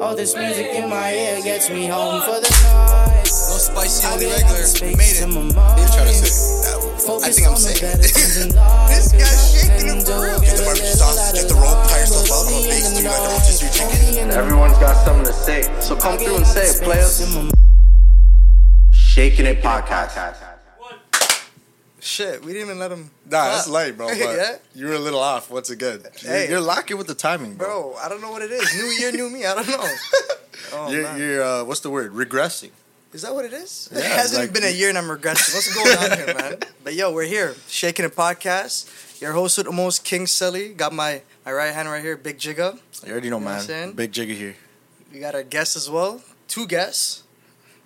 All this music in my ear gets me home for the night. No spicy, I only get regular. out Made it. my You're trying to say that. I think I'm on the saying it. things in life. This guy's shaking it for real. get Just a barbecue sauce, get the roll, line, tie yourself up, we base in three, the like the rotisserie chicken. Only in the Everyone's got something to say, so come through and out say the it, space players. in my Shaking It Podcast. Shit, we didn't even let him. Nah, that's light, bro. But yeah? you were a little off once again. You're, Hey. you're locking with the timing, bro. Bro, I don't know what it is. New year, new me. I don't know. Oh, you're, man. you're uh, what's the word? Regressing. Is that what it is? Yeah, it hasn't like- been a year and I'm regressing. What's going on here, man? But yo, we're here. Shaking a Podcast. Your host with the most, King Sully. Got my, my right hand right here, Big Jigga. You already know, You know man. Big Jigga here. We got our guest as well. Two guests.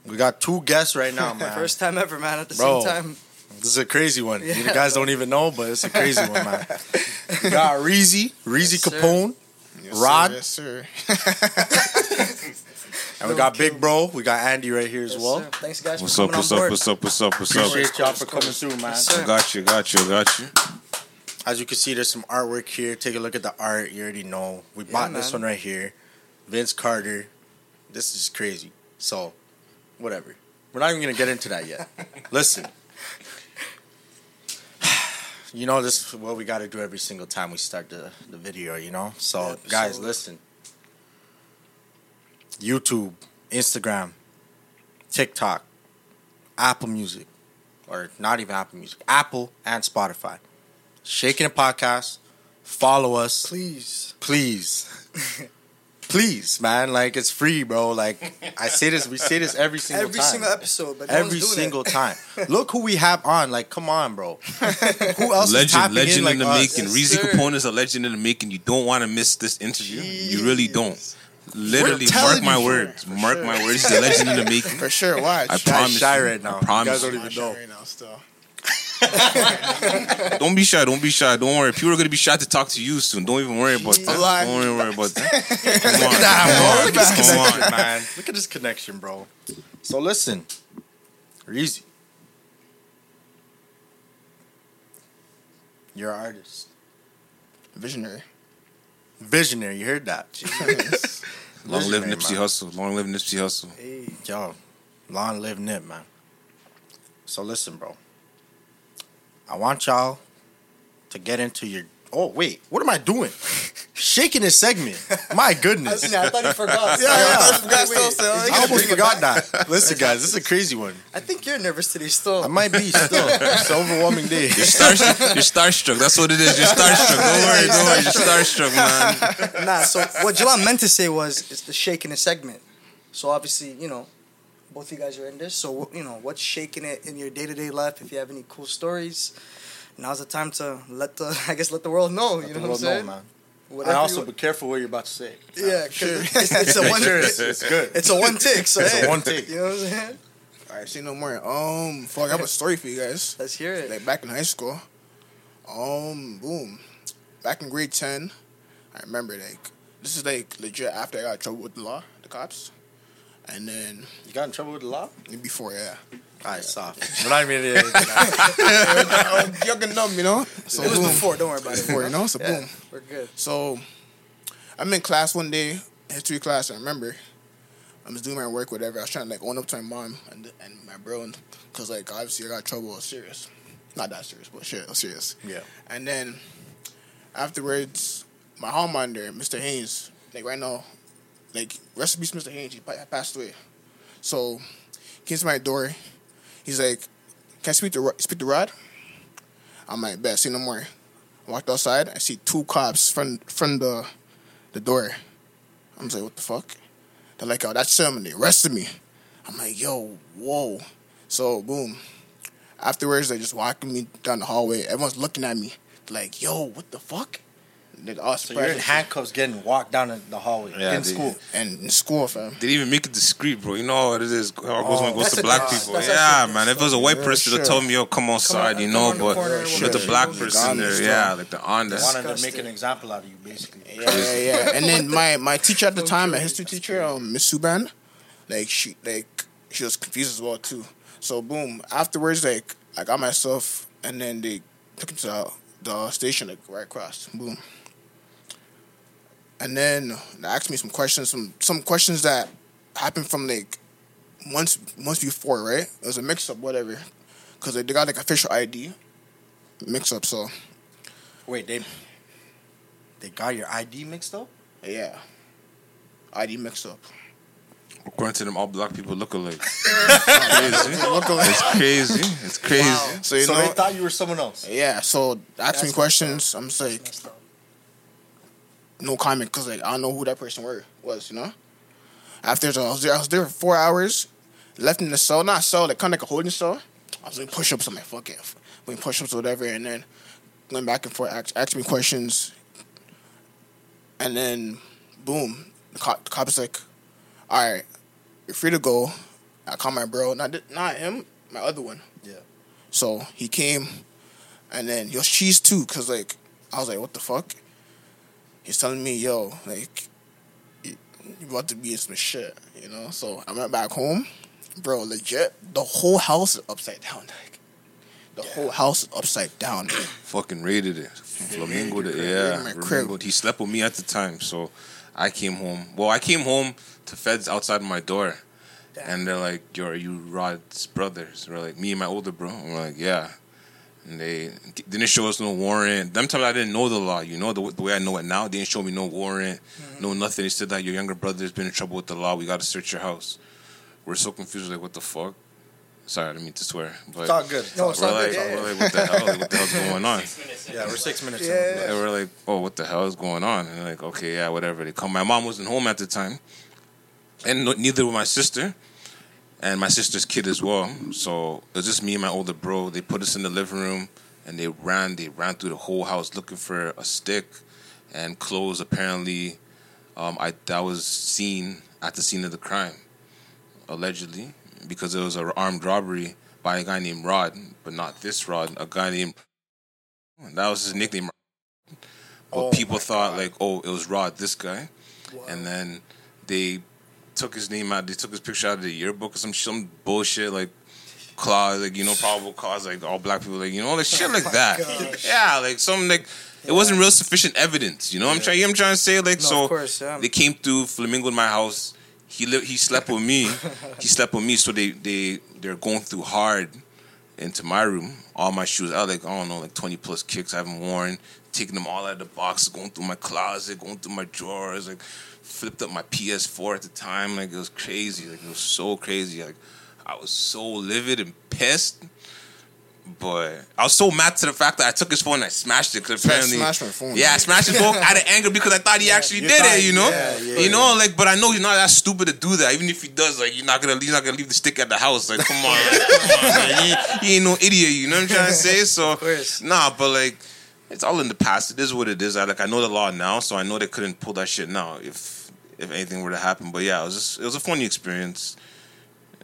We got two guests right now, man. First time ever, man. At the Bro. same time. This is a crazy one. Yeah, you guys don't even know, but it's a crazy one, man. We got Reezy, Reezy Yes, sir. Capone, Yes, Rod. Sir, yes, sir. and we got Big Bro. We got Andy right here as Yes, well. sir. Thanks, guys, What's for up, coming what's on up, board. what's up, what's up, what's up? What's up? Appreciate y'all for coming through, man. Yes, got you, got you, got you. As you can see, there's some artwork here. Take a look at the art. You already know. We bought this one right here. Vince Carter. This is crazy. So, whatever. We're not even gonna get into that yet. Listen. You know this is what we got to do every single time we start the, the video. You know. So, Yeah, guys, so- listen. YouTube, Instagram, TikTok, Apple Music, or not even Apple Music, Apple and Spotify. Shaking a podcast. Follow us, Please. please. please, man. Like it's free, bro. Like I say this, we say this every single Every time. single episode, but no every doing single it. time. Look who we have on. Like, come on, bro. Who else is Legend, tapping legend in like in the us? making. Yes, Reezy. Capone is a legend in the making. You don't want to miss this interview. You really don't. Literally, mark my you. words. Mark my words. He's a legend in the making. For sure. Watch. I Guys promise. shy right now. I You promise. guys don't even know. right now still. Don't be shy. Don't be shy. Don't worry. People are gonna be shy to talk to you soon. Don't even worry about that. Lie. Don't even worry about that. Come on, Nah, bro. Look at this come on, connection, man. Look at this connection, bro. So listen, Reezy, you're an artist, Visionary. visionary. You heard that? Long live Nipsey man. Hussle. Long live Nipsey Hussle. Hey. Yo, long live Nip, man. So listen, bro. I want y'all to get into your. Oh wait, what am I doing? Shaking this segment. My goodness. I thought you forgot. Yeah, yeah, I forgot still, still. I almost forgot that. Listen, guys, this is a crazy one. I think you're nervous today still. I might be still. It's an overwhelming day. You're, star- you're starstruck. That's what it is. You're starstruck. Don't worry. Don't worry. You're starstruck, man. Nah, so what Jalan meant to say was it's the shaking it segment. So obviously, you know, both of you guys are in this. So you know, what's shaking it in your day to day life? If you have any cool stories, now's the time to let the I guess let the world know. You know what I'm saying? man. Whatever And also, you- be careful what you're about to say. yeah, 'cause it's, it's a Make one. sure it's, it's good. It's a one take. So It's a one take. You know what I'm saying? All right, say no more. Um, fuck, I have a story for you guys. Let's hear it. Like back in high school, um, boom, back in grade ten, I remember like this is like legit after I got in trouble with the law, the cops, and then You got in trouble with the law? before yeah, All right, soft. We're not even into I'm young and dumb, you know. So it was boom, before. Don't worry about it. before, you know. So Yeah, boom. we're good. So I'm in class one day, history class. I remember I was doing my work, whatever. I was trying to like own up to my mom and and my bro, because like obviously I got trouble. I was serious, not that serious, but shit, I was serious. Yeah. And then afterwards, my home under Mr. Haynes, like right now, like rest Mr. Haynes. He passed away. So came to my door. He's like, "Can I speak to speak to Rod?" I'm like, "Bet, see no more." I walked outside. I see two cops from from the the door. I'm like, "What the fuck?" They're like, "Oh, that's Sherman. They arrested me." I'm like, "Yo, whoa!" So boom. Afterwards, they're just walking me down the hallway. Everyone's looking at me like, "Yo, what the fuck?" They're all So you're in handcuffs getting walked down in the hallway Yeah, in they- school. and in school, fam. They didn't even make it discreet, bro. You know how it is. How it goes when it goes to black that's- people. that's Yeah, man. If it was a white person, sure. they'd tell me, yo, come outside, you come know. on the But corner, with whatever. the black Sure. person there, Disgusting. yeah, like the on that. Wanted to make an example out of you, basically. Yeah, yeah, yeah. And then my my teacher at the time, my history teacher, um, Miss Suban, like she like she was confused as well too. So boom. Afterwards, like I got myself, and then they took me to the, the station like right across. Boom. And then they asked me some questions, some some questions that happened from like once once before, right? It was a mix up, whatever, because they, they got like official ID mix up. So Wait, they they got your ID mixed up? yeah, ID mixed up. According to them, all black people look alike. it's crazy. It's crazy. It's crazy. So you so know, they thought you were someone else. yeah. So they asked me That's questions. I'm just like, Messed up. No comment because like I don't know who that person were was, you know. After I was there, I was there for four hours. Left in the cell, not cell, like kind of like a holding cell. I was doing push ups. I'm like, fuck it, doing push ups or whatever, and then going back and forth, ask, ask me questions, and then boom, the cop, the cop is like, all right, you're free to go. I call my bro, not not him, my other one. Yeah. So he came, and then he was cheese too, cause like I was like, what the fuck? He's telling me, yo, like you about to be in some shit, you know. So I went back home, bro. Legit, the whole house is upside down. Like the whole house is upside down. Fucking raided it. Flamingo, Raided it, yeah. Flamingo. He slept with me at the time, so I came home. Well, I came home to feds outside my door, and they're like, "Yo, are you Rod's brothers?" We're like, "Me and my older bro." And we're like, "Yeah." And they didn't show us no warrant. Them time I didn't know the law, you know, the, the way I know it now. They didn't show me no warrant, no mm-hmm. nothing. They said that your younger brother's been in trouble with the law. We got to search your house. We're so confused, like, what the fuck? Sorry, I didn't mean to swear, but It's all good. No, No, it's we're all like, good, yeah, we're like, what the hell? Like, what the hell's going on? yeah, we're six minutes Yeah, in. And we're like, oh, what the hell is going on? And like, okay, yeah, whatever. They come. My mom wasn't home at the time, and no, neither was my sister, and my sister's kid as well. So it was just me and my older bro. They put us in the living room, and they ran. They ran through the whole house looking for a stick and clothes. Apparently, um, I that was seen at the scene of the crime, allegedly, because it was an armed robbery by a guy named Rod, but not this Rod. A guy named that was his nickname. But Oh people thought God. like, oh, it was Rod, this guy, and then they took his name out. They took his picture out of the yearbook or some some bullshit like clause, like you know, probable cause, like all black people, like you know, like shit like oh that. gosh. Yeah, like some like it wasn't real sufficient evidence. You know, what I'm trying. You know what I'm trying to say like No, so. course, yeah. They came through Flamingo in my house. He li- he slept with me. he slept with me. So they they they're going through hard into my room. All my shoes, I had like I don't know, like twenty plus kicks I haven't worn. Taking them all out of the box, going through my closet, going through my drawers, like flipped up my PS4 at the time. Like it was crazy. Like it was so crazy. Like I was so livid and pissed. But I was so mad to the fact that I took his phone and I smashed it because apparently, smashed my phone, yeah, I smashed his phone out of anger because I thought he actually did thought- it. You know, yeah, yeah, you know, like, but I know he's not that stupid to do that. Even if he does, like, you're not gonna, he's not gonna leave the stick at the house. Like, come on, like, come on, man. He, he ain't no idiot. You know what I'm trying to say? So, nah, but like, it's all in the past. It is what it is. I like, I know the law now, so I know they couldn't pull that shit now if if anything were to happen. But yeah, it was just, it was a funny experience.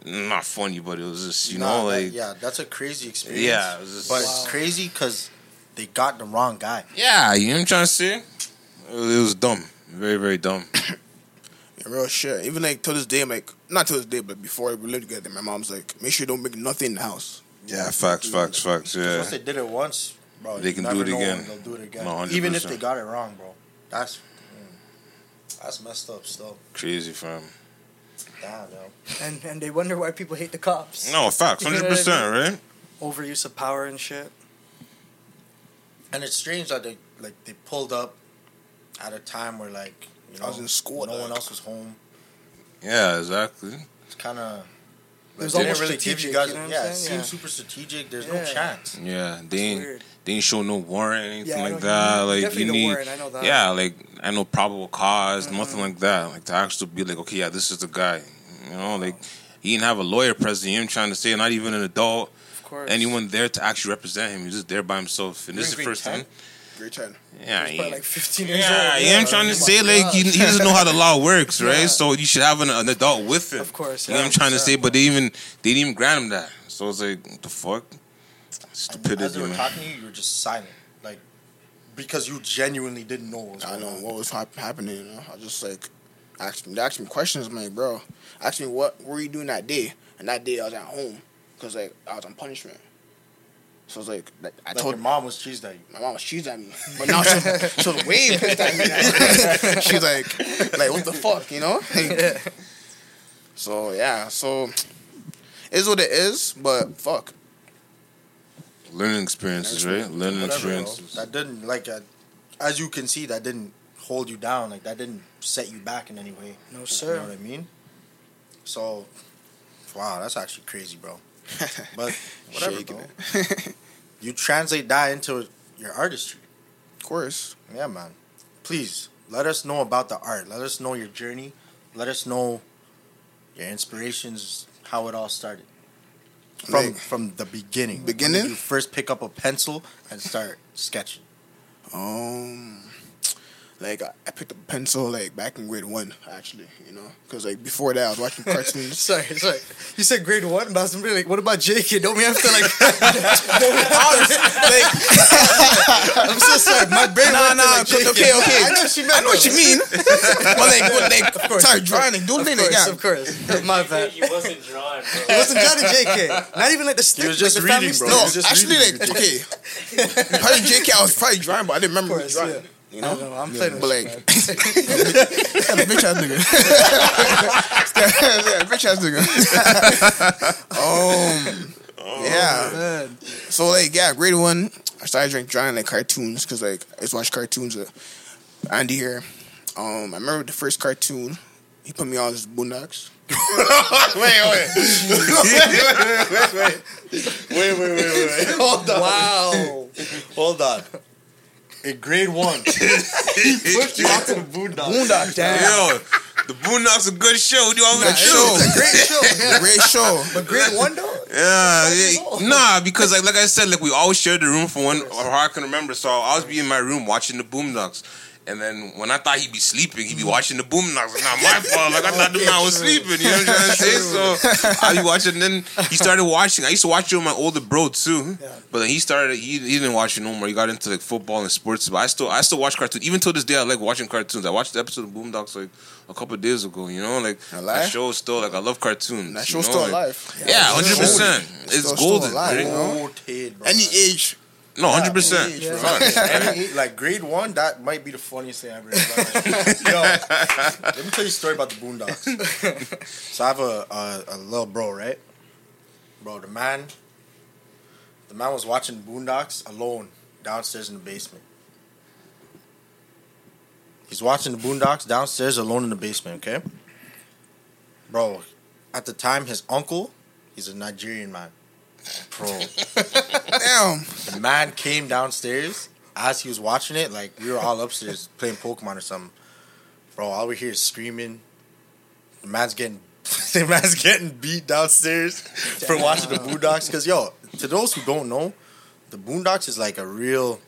Not funny, but it was just, you Nah, know, that- like, yeah, that's a crazy experience. Yeah, it was just- but it's crazy because they got the wrong guy. yeah, you know what I'm trying to say? It was, dumb, very, very dumb. Yeah, real shit. Even like to this day, I'm like not to this day, but before we lived together, my mom's like, make sure you don't make nothing in the house. Yeah, facts, facts, facts. 'Cause Yeah. Once they did it once, bro, They can do it know again. They'll do it again, No, 100%. even if they got it wrong, bro. That's mm, that's messed up. Still, Crazy, fam. damn, yo. And and they wonder why people hate the cops. No, facts, hundred percent, right? Overuse of power and shit. And it's strange that they like they pulled up at a time where like you know I was in school, no one else was home. Yeah, exactly. It's kind of. It was they didn't almost really give you guys. you know what yeah, it saying? seems Yeah. super strategic. There's no Yeah. chance. Yeah, they ain't weird. they ain't show no warrant, anything Yeah, like that. you- Like definitely you no need, warrant, I know that. yeah, like I know probable because Mm-hmm. nothing like that. Like to actually be like, okay, yeah, this is the guy. You know, like he didn't have a lawyer present. Him trying to say, not even an adult, Of course. anyone there to actually represent him. He's just there by himself. And this is the first time. Grade ten. Yeah, He's he, probably like 15 years yeah, old. yeah. I'm trying to Oh say like he, he doesn't know how the law works, right? Yeah. So you should have an, an adult with him. Of course, You know what I'm yeah, trying to say, but they even they didn't even grant him that. So it's like what the fuck, And as stupidity. they were man. talking to you, you were just silent, like because you genuinely didn't know what was I know on. what was hap- happening. You know, I just like asked me, they asked me questions. I'm like, bro, ask me what were you doing that day? And that day I was at home because like I was on punishment. So it's like, like I Like told your mom was cheesed at you. my mom was cheesed at me, but now she was, she was way pissed at me. She's like, like what the fuck, you know? Like, so yeah, so it is what it is, but fuck. Learning experiences, right? Learning Whatever, bro. experiences. That didn't like, uh, as you can see, that didn't hold you down. Like that didn't set you back in any way. No sir. You know what I mean? So, wow, that's actually crazy, bro. But whatever, Shaking it. You translate that into your artistry. Of course. Yeah, man. Please let us know about the art. Let us know your journey. Let us know your inspirations, how it all started. From Like- from the beginning. Beginning? you first pick up a pencil and start sketching. Um, like I, I picked up a pencil like back in grade one, actually, you know, because like before that I was watching cartoons. Sorry, sorry. You said grade one, but I was gonna like, what about JK? Don't we have to like? I'm so sorry. My brain Nah, went to, nah, like, JK. okay, okay. I know what she meant. I know what you mean, but like, but like, course, start drawing like doing Of things like course, that. of course. My bad. He wasn't drawing, It bro. wasn't Johnny JK. Not even like the stick. was just like reading, bro. No, just actually, reading like, okay, probably JK, I was probably drawing, but I didn't remember Of who was course, drawing. Yeah. You know, know, I'm playing with but like, man. bitch ass nigga. yeah, bitch ass nigga. um, yeah. Man. So like, yeah, grade one, I started drawing, drawing like cartoons because like I used to watch cartoons with Andy here. Um, I remember the first cartoon. He put me on his Boondocks. Wait, wait, wait, wait, wait, wait. Hold on. Wow. Hold on. In grade one, he flipped you out to the boondocks. Boondocks, damn. Yo, the Boondocks a good show. What do you want me to Good do? show. It's a great show. Yeah. Great show. But grade one though. Yeah, yeah, nah, because like like I said, like we always shared the room for one, or how I can remember. So I'll always be in my room watching the Boondocks. And then when I thought he'd be sleeping, he'd be mm. watching the Boondocks. Like, not my fault. Like I thought the man was sleeping. You know what I'm trying to say? So I'd be watching. And then he started watching. I used to watch it with my older bro too. But then he started. He, he didn't watch it no more. He got into like football and sports. But I still I still watch cartoons. Even till this day, I like watching cartoons. I watched the episode of Boondocks like a couple of days ago. You know, like A lie? that show is still like I love cartoons. That you show's know, still like- alive. yeah, hundred percent. It's It's still- still golden. alive, you know? Any age. No, hundred percent. Yeah. Like grade one, that might be the funniest thing I've ever. Yo, let me tell you a story about the Boondocks. so I have a, a a little bro, right? Bro, the man, the man was watching Boondocks alone downstairs in the basement. He's watching the Boondocks downstairs alone in the basement. Okay, bro. At the time, his uncle, he's a Nigerian man. Bro, Damn. the man came downstairs as he was watching it. Like we were all upstairs playing Pokemon or something. Bro, all we hear is screaming. The man's getting, the man's getting beat downstairs for watching the Boondocks. Because yo, to those who don't know, the Boondocks is like a real.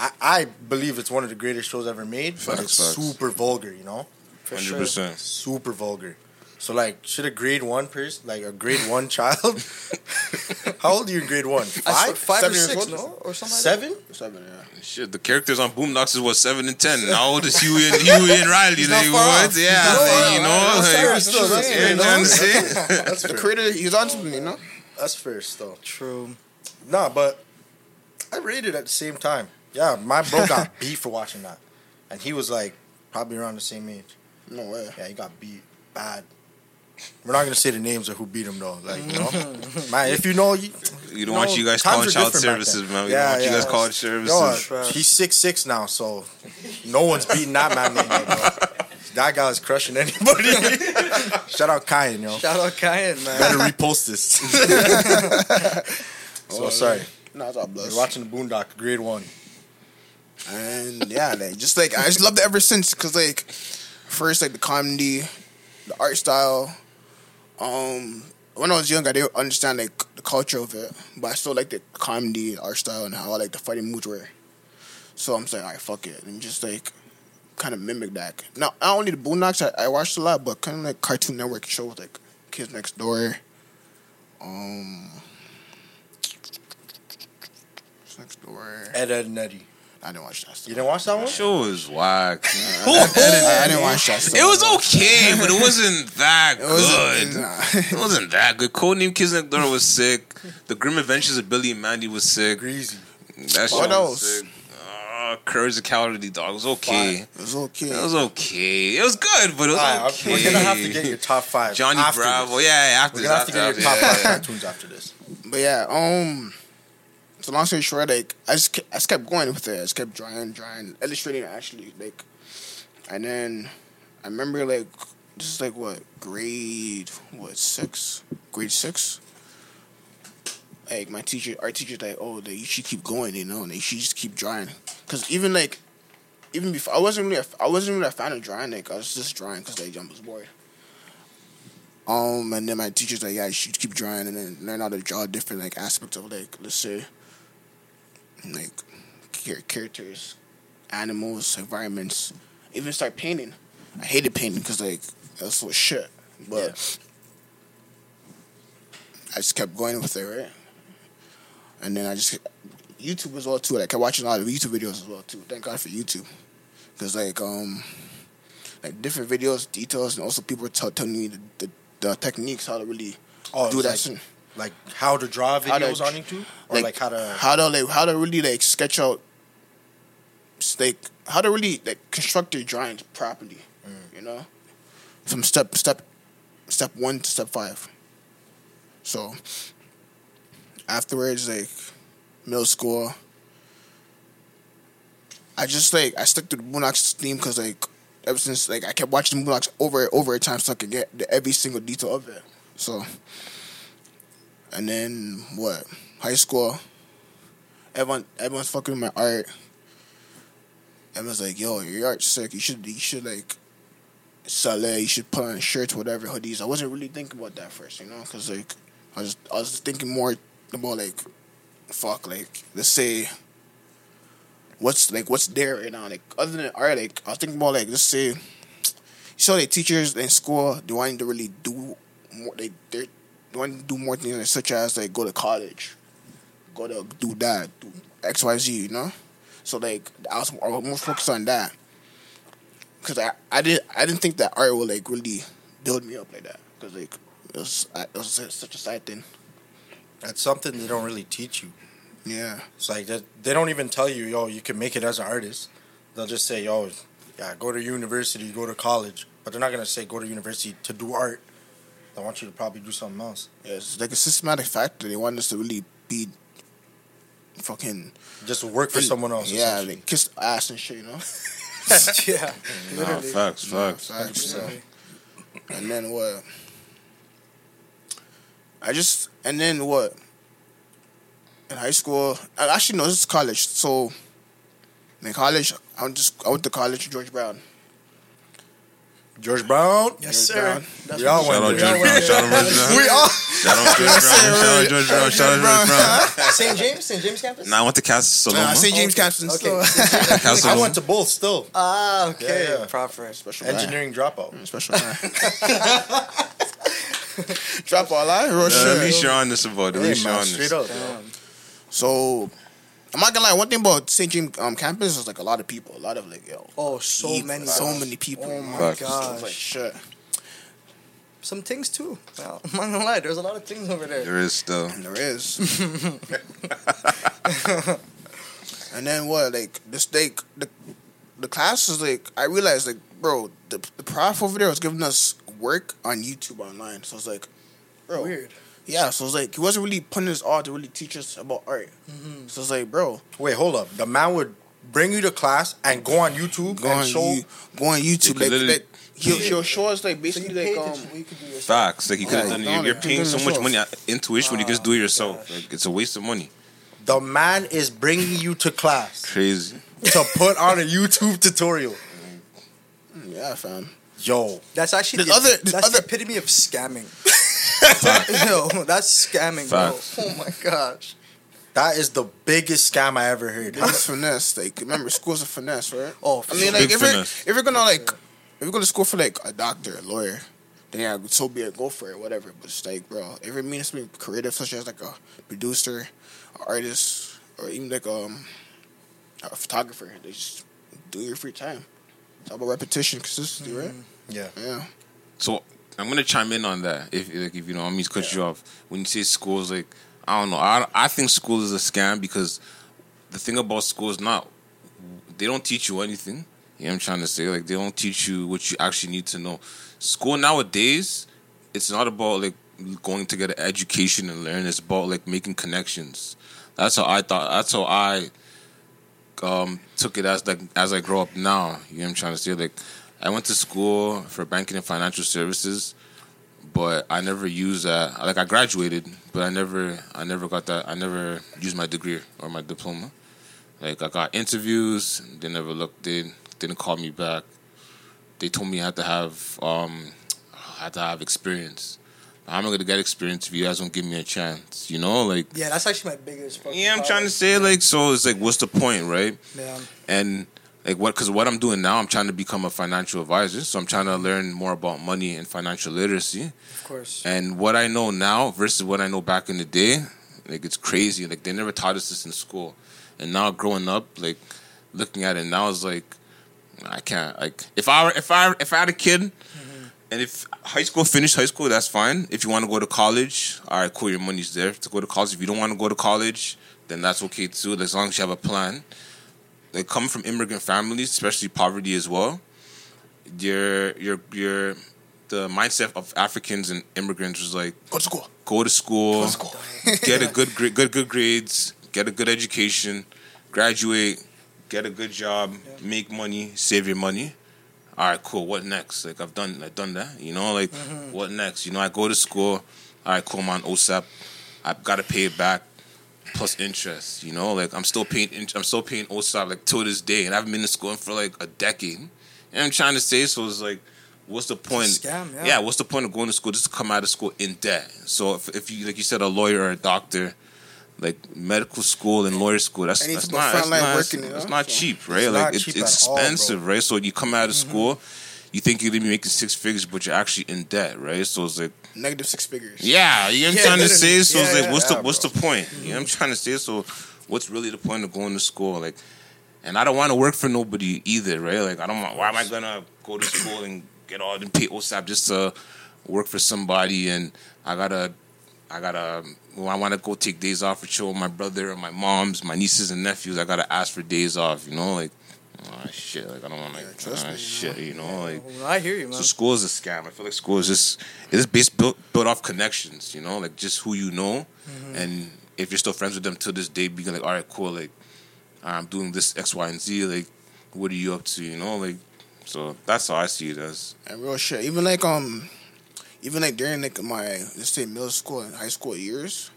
I, I believe it's one of the greatest shows ever made, but Facts, it's facts. super vulgar. You know, For Hundred sure. percent. super vulgar. So like, should a grade one person, like a grade one child, how old are you in grade one? I Five, five or Seven years six, old? no, or something. seven? Seven, yeah. Shit, the characters on Boondocks is what seven and ten. How old is Huey and Huey and Riley? He's not Like, far what? off. Yeah, He's like, you know, That's like, fair, still, that's you fair. know what I'm saying? That's The fair. creator, he's on something, you know? That's fair still. True. Nah, but I rated at the same time. Yeah, my bro got beat for watching that, and he was like probably around the same age. No way. Yeah, he got beat bad. We're not gonna say the names of who beat him though. Like you know, man, if you know, you, You don't No, want you guys calling were child services, man. We Yeah, don't want you guys calling services. uh, he's six six now, so no one's beating that man. no. That guy is crushing anybody. Shout out Kyan, yo. Shout out Kyan, man. Better repost this. so sorry. No, it's all You're watching the Boondock, grade one. And yeah, like, just like, I just loved it ever since, because, like, first, like, the comedy, the art style. Um, when I was young, I didn't understand, like, the culture of it, but I still like the comedy, art style, and how, like, the fighting moves were. So I'm just like, all right, fuck it. And just, like, kind of mimic that. Now, not only the Boondocks, I, I watched a lot, but kind of like Cartoon Network shows, like, Kids Next Door. Um, Next Door. Ed, Edd n Eddy. I didn't watch that. Stuff. You didn't watch that one? Show is whack. I, didn't, I didn't watch that. Stuff. It was okay, but it wasn't that It wasn't- good. nah. It wasn't that good. Codename Kids Next Door was sick. The Grim Adventures of Billy and Mandy was sick. Greasy. That shit What was else? sick. Uh, Courage the Cowardly Dog was okay. It was okay. It was okay. It was good, but it was Alright, okay. we're gonna have to get your top five. Johnny after Bravo. This. Yeah, yeah, after We're gonna have to after, get your top yeah. five cartoons after this. But yeah, um, so long story short, like I just kept, I just kept going with it. I just kept drawing, drawing, illustrating actually, like, and then I remember like this is like what grade what six, grade six. Like my teacher, our teacher's like, oh, like, you should keep going, you know, and you should just keep drawing, cause even like, even before I wasn't really, a, I wasn't really a fan of drawing. Like I was just drawing cause like I was bored. Um, and then my teacher's like, yeah, you should keep drawing and then learn how to draw different like aspects of like, let's say, like characters, animals, environments. Even start painting. I hated painting because like that's what shit. But I just kept going with it, right? And then I just YouTube as well too. Like I kept watching a lot of YouTube videos as well too. Thank God for YouTube, because like um, like different videos, details, and also people t- telling me the, the, the techniques how to really Oh, do that. like- shit. Like how to draw How to- videos on YouTube, or like, how to. how to like how to really like sketch out like how to really like construct your drawings properly Mm. you know from step step step one to step five so afterwards like middle school i just like i stuck to the Boondocks theme because like ever since like i kept watching the Boondocks over and over a time so i could get the, every single detail of it so and then what? High school. Everyone, everyone's fucking with my art. Everyone's like, "Yo, your art's sick. You should, you should like sell it. You should put on shirts, whatever, hoodies." I wasn't really thinking about that first, you know, because like I was, I was thinking more about like, fuck, like let's say, what's like what's there right now, like other than art, like I was thinking about like let's say, you saw like teachers in school, they wanting to really do more, they they're they want to do more things such as like go to college, go to do that, do X Y Z, you know. So like I was more, more focused on that because I I didn't I didn't think that art would like really build me up like that because like it was it was such a side thing. That's something they don't really teach you. Yeah, It's like that they don't even tell you, yo, you can make it as an artist. They'll just say, yo, yeah, go to university, go to college, but they're not gonna say go to university to do art. They want you to probably do something else. yeah, it's like a systematic factor. They want us to really be fucking Just work for someone else. Yeah, essentially. like kiss ass and shit, you know. yeah, Nah, literally. facts, facts. Facts, so. And then what? I just and then what? In high school, actually no, this is college. So in college, I went just I went to college, George Brown. George Brown. Yes, George sir. Brown. That's We all what- Shout out went George there. Brown. Shout out George Brown. We all. Shout out George Brown. Shout out George Brown. Shout out George Brown. St. James, St. James campus. Nah, I went to Casa Nah, St. James Campson. Okay. still. Casa I went to both still. Ah, okay. Yeah, yeah. Proper. Special guy. Engineering dropout. Special guy. Drop all that real Uh, At shit. least you're honest about it. At Hey, least you're man, honest. straight up. So I'm not gonna lie. One thing about St. James um, campus is like a lot of people, a lot of like yo, Oh, so people, many. so bro. many people. Oh my Facts. It's like gosh. shit. Some things too. Well, I'm not gonna lie. There's a lot of things over there. There is still. And there is. and then what? Like this, like the the class is like I realized like bro, the the prof over there was giving us work on YouTube online. So it's like, bro, Weird. Yeah. So it's like he wasn't really putting his all to really teach us about art. Mm-hmm. So it's like, bro, Wait, hold up. The man would bring you to class and go on YouTube go and on show. you, go on YouTube. Like, literally- like he'll, he'll show us like basically paid like to um. do- you could do yourself. Facts. Like you could have Yeah, done. no, You're, you're you're paying so much money into tuition when you just do it yourself. Like it's a waste of money. The man is bringing you to class Crazy. to put on a YouTube tutorial. Yeah, fam. Yo, That's actually The the, other- the that's other- the epitome of scamming. Yo, that's scamming, Facts. bro. Oh my gosh. that is the biggest scam I ever heard. It's finesse. Like remember, school's a finesse, right? Oh, I mean, sure. like Big if you're if you're gonna like if you're going to school for like a doctor, a lawyer, then yeah, so be it, go for it, whatever. But it's like, bro, if it means something creative, such as like a producer, an artist, or even like um a photographer. They just do your free time. It's all about repetition, consistency, right? Yeah. Yeah. So I'm gonna chime in on that. If like if you know, I mean, to cut you off. When you say schools, like I don't know, I I think school is a scam because the thing about school is not they don't teach you anything. You know what I'm trying to say? Like they don't teach you what you actually need to know. School nowadays, it's not about like going to get an education and learn. It's about like making connections. That's how I thought. That's how I um, took it as like as I grow up now. You know what I'm trying to say? Like I went to school for banking and financial services, but I never used that. Like I graduated, but I never I never got that. I never used my degree or my diploma. Like I got interviews, they never looked. They didn't call me back. They told me I had to have um, I had to have experience. How am I gonna get experience if you guys don't give me a chance? You know, like Yeah, that's actually my biggest. yeah, I'm trying to say like so. It's like, what's the point, right? Yeah. and like what because what i'm doing now i'm trying to become a financial advisor. So i'm trying to learn more about money and financial literacy. Of course. and what i know now versus what i know back in the day like it's crazy. Like they never taught us this in school. And now growing up like looking at it now is like i can't like if i were if i if i had a kid mm-hmm. and if high school finished high school that's fine. If you want to go to college all right cool your money's there. To go to college if you don't want to go to college then that's okay too as long as you have a plan they come from immigrant families, especially poverty as well. Your your your the mindset of Africans and immigrants was like Go to school. go to school, Go to school. get a good gra- good good grades, get a good education, graduate, get a good job, make money, save your money. All right, cool. What next? Like I've done I've done that. You know, like mm-hmm. what next? You know, I go to school. All right, cool. I'm on OSAP. I've got to pay it back plus interest. You know, like I'm still paying. int- I'm still paying OSAP like till this day, and I haven't been in school for like a decade. And I'm trying to say, so it's like, what's the point? scam, yeah. what's the point of going to school just to come out of school in debt? So if, if you like you said a lawyer or a doctor, like medical school and lawyer school, that's, that's not that's not, that's know? not So- cheap, right? It's like not it's, cheap it's at all, bro. expensive, right? So you come out of mm-hmm. school, you think you're gonna be making six figures, but you're actually in debt, right? So it's like Negative six figures. yeah, you know what I'm Yeah, trying to say. So Yeah, like, what's the what's the point? You know what I'm trying to say. So, what's really the point of going to school? Like, and I don't want to work for nobody either, right? Like, I don't want. Why am I gonna go to school and get all the pay OSAP just to work for somebody? And I gotta, I gotta. Well, I want to go take days off for chill with my brother and my moms, my nieces and nephews. I gotta ask for days off. You know, like, oh, shit. Like, I don't want to. Like, trust me, shit. You know, like. I hear you, man. So school is a scam. I feel like school is just it is based built built off connections, you know, like just who you know, and if you're still friends with them to this day, being like, all right, cool, like I'm doing this X, Y, and Z, like what are you up to, you know, like so that's how I see it as. And real shit. Even like um, even like during like my let's say middle school and high school years,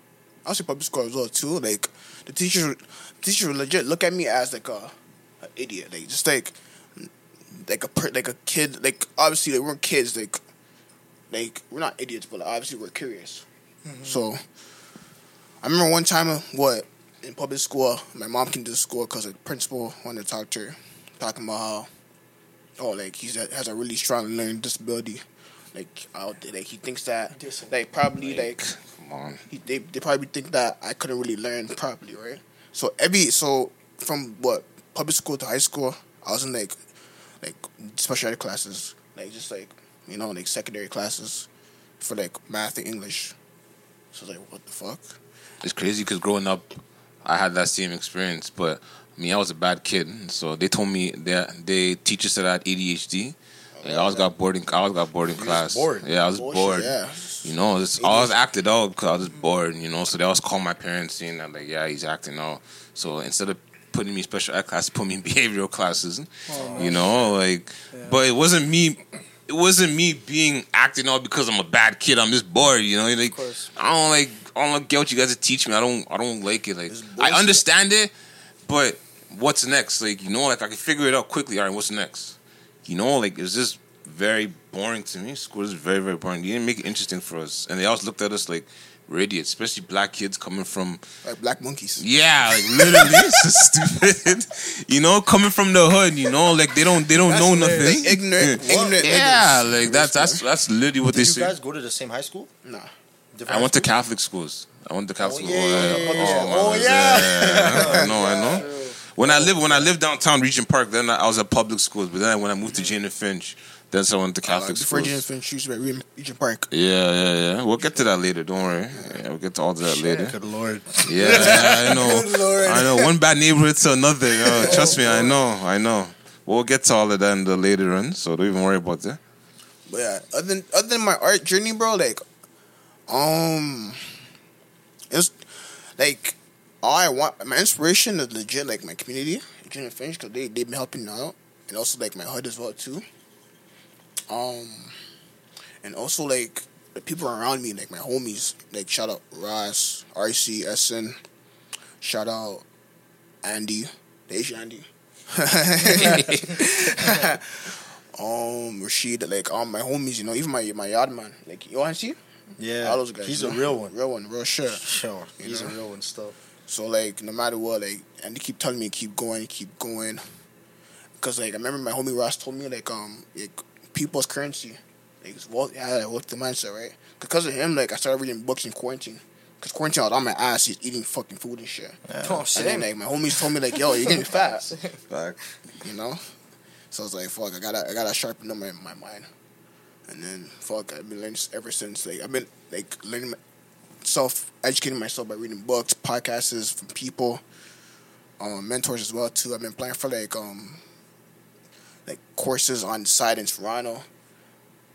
I was in public school as well too. Like the teachers, teachers legit look at me as like a, a idiot. Like just like like a like a kid. Like obviously they weren't kids. Like like we're not idiots, but like, obviously we're curious. So I remember one time uh, what in public school, my mom came to the school because the principal wanted to talk to her, talking about how oh, like he's a, has a really strong learning disability. Like, I don't, like he thinks that, like probably like Come on, he, they they probably think that I couldn't really learn properly, right? So every so from what public school to high school, I was in like like special ed classes, like just like you know like secondary classes for like math and English. So I was like, what the fuck? it's crazy because growing up, I had that same experience, but I mean I was a bad kid, so they told me that they teachers said I had ADHD. Like, I always got boarding. I always got boarding class. bored. Yeah, I was Bullshit, bored. Yeah. You know, it's, I was acted out because I was bored. You know, so they always call my parents saying that like, yeah, he's acting out. So instead of putting me in special ed class, put me in behavioral classes. you know, like, but it wasn't me. It wasn't me being acting out because I'm a bad kid. I'm just bored. You know, like. I don't like. I don't get what you guys to teach me. I don't. I don't like it. Like I understand it, but what's next? Like you know, like I can figure it out quickly. All right, what's next? You know, like it's just very boring to me. School is very, very boring. You didn't make it interesting for us, and they always looked at us like we're especially black kids coming from Like black monkeys. yeah, like literally it's so stupid. You know, coming from the hood. You know, like they don't they don't know nothing. Like ignorant, ignorant. yeah, niggas. like that's that's that's literally what Did they you say. guys go to the same high school? Nah. Different I went to Catholic schools. I went to Catholic Oh, schools. Oh, yeah, yeah, yeah, yeah. Oh, Oh, man, yeah. I know, I know. When I lived when I lived downtown Regent Park, then I, I was at public schools. But then when I moved to mm-hmm. Jane and Finch, then I went to Like, Catholic before schools. Jane Finch, used to be at Regent Park. Yeah, yeah, yeah. We'll get to that later. Don't worry. Yeah, we'll get to all of that later. Good lord. Yeah, I know. Good Lord. I know. One bad neighborhood to another. Yo, trust me, I know. I know. We'll get to all of that in the later on, so don't even worry about that. But yeah, other than other than my art journey, bro, like, um, it's like all I want. My inspiration is legit, like my community, Jane and Finch, because they they've been helping me out, and also like my hood as well too. Um, and also like the people around me, like my homies, like shout out Ross, RC, SN, shout out Andy, the Asian Andy. um, Rashid, like all my homies, you know, even my my yard man, like you want to see? Yeah, all those guys. He's a know? real one. real one, real shit. Sure, he's know? a real one. stuff. So like, no matter what, like, and they keep telling me keep going, keep going, because like I remember my homie Ross told me like um like people's currency, like it's well yeah what's the mindset right? Because of him, like I started reading books in quarantine. Cause quarantine was on my ass, he's eating fucking food and shit. Oh, And then like my homies told me like, yo, you're getting fat. Back. you know. So I was like, fuck, I gotta, I gotta sharpen up my, my mind. And then, fuck, I've been learning ever since. Like, I've been like learning, self educating myself by reading books, podcasts from people, um, mentors as well too. I've been applying for like um, like courses on side in Toronto.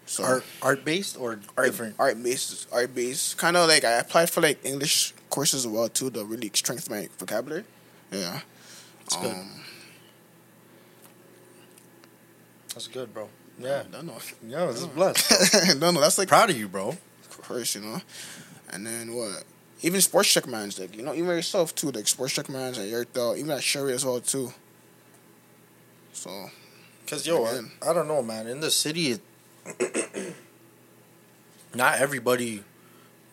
So Art art based or art, different? art based, art based. Kind of like I applied for like English courses as well too to really strengthen my vocabulary. Yeah. That's good. Um, That's good, bro. Yeah. Don't know. Yeah, this is blessed. no, no, that's like Proud of you, bro. Of course, you know. And then what? Even sports check mans, like you know, even yourself too, like sports check mans at your thought, even at Sherry as well too. So Cause yo, I, I don't know, man. In the city, it, not everybody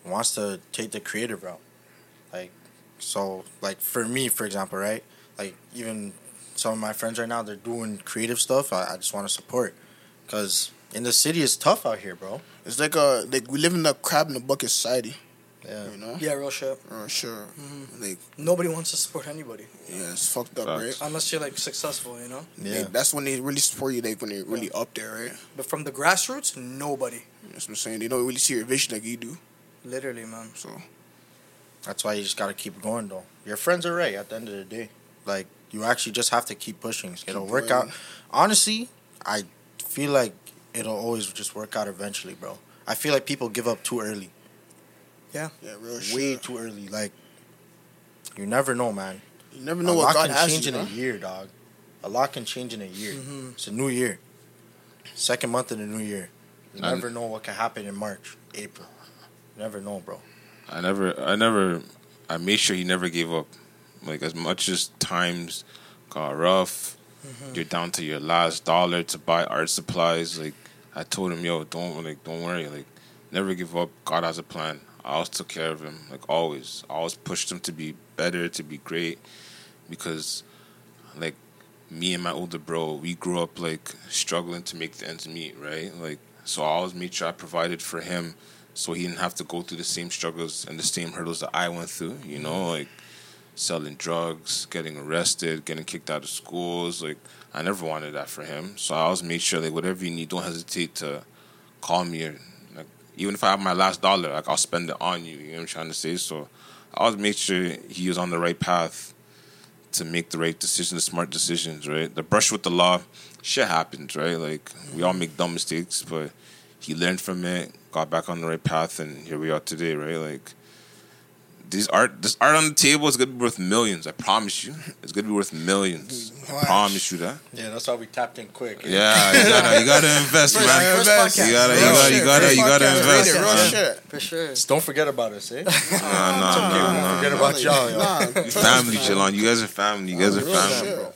wants to take the creative route. Like, so, like for me, for example, right? Like even some of my friends right now, they're doing creative stuff. I, I just want to support, cause in the city, it's tough out here, bro. it's like a like we live in a crab in a bucket society, Yeah. you know. Yeah, real shit. Oh sure. Mm-hmm. Like Nobody wants to support anybody yeah, it's fucked up, Facts. right? unless you're like successful, you know. Yeah. Like, that's when they really support you, like when they're really up there, right? But from the grassroots, nobody. That's what I'm saying. They don't really see your vision like you do. Literally, man. So That's why you just gotta keep going, though. Your friends are right at the end of the day. Like you actually just have to keep pushing. It'll Keep work going. out. Honestly, I feel like it'll always just work out eventually, bro. I feel like people give up too early, yeah, Yeah, real way shit. too early. Like you never know, man. You never know a what lot God can has change you. in a year, dog. A lot can change in a year. Mhm. It's a new year. Second month of the new year. You And- never know what can happen in March, April. You never know, bro. I never, I never, I made sure he never gave up. Like as much as times got rough, you're down to your last dollar to buy art supplies. Like I told him, yo, don't like, don't worry, like never give up. God has a plan. I always took care of him, like always. I always pushed him to be better, to be great, because like me and my older bro, we grew up like struggling to make the ends meet, right? Like so I always made sure I provided for him so he didn't have to go through the same struggles and the same hurdles that I went through, you know, like selling drugs, getting arrested, getting kicked out of schools. Like I never wanted that for him. So I always made sure like whatever you need, don't hesitate to call me or even if I have my last dollar, like I'll spend it on you. You know what I'm trying to say? So I always make sure he was on the right path to make the right decisions, the smart decisions, right? The brush with the law, shit happens, right? Like we all make dumb mistakes, but he learned from it, got back on the right path, and here we are today, right? Like these art, this art on the table is gonna be worth millions. I promise you, it's gonna be worth millions. I promise you that. Yeah, that's why we tapped in quick. Yeah, you gotta, you gotta invest, man. first Invest. podcast. You gotta, you gotta, you gotta, you gotta invest. real man. shit. For sure. Just don't forget about us, eh? Nah, nah, nah, nah. Forget about y'all, yo. Nah, You family, Jalon. You guys are family. You guys are family, shit. bro.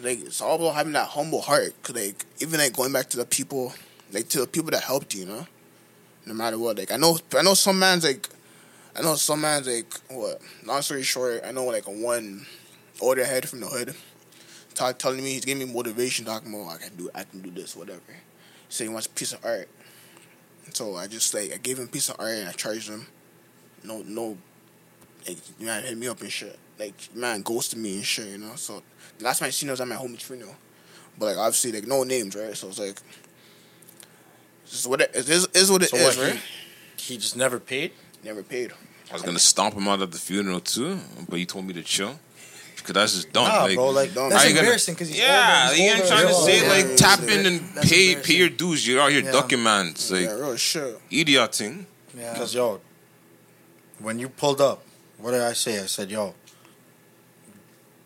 like it's all about having that humble heart. Cause like even like going back to the people, like to the people that helped you, you know, no matter what. Like I know, I know some man's like, I know some man's like what. Long story short, I know like a one older head from the hood, talk, telling me he's giving me motivation, talking about I can do, I can do this, whatever. He said he wants a piece of art, so I just like I gave him a piece of art and I charged him, no, no, like man hit me up and shit. Like man ghosted me and shit, you know. So the last time I seen him was at my homie's funeral, but like obviously like no names, right? So it's like. Just what it is, is what it is, So what? right? He, he just never paid. Never paid. Him. I was gonna stomp him out at the funeral too, but he told me to chill. Because that's just dumb. Nah, like, bro. Like, Don't- That's How you gonna- embarrassing because he's yeah, older. you He's ain't older. trying to say older. like yeah, tap yeah. in and pay pay your dues. You're out here Yeah. ducking man. It's like yeah, real shit. idiot thing. Yeah. Because yo, when you pulled up, what did I say? I said, yo,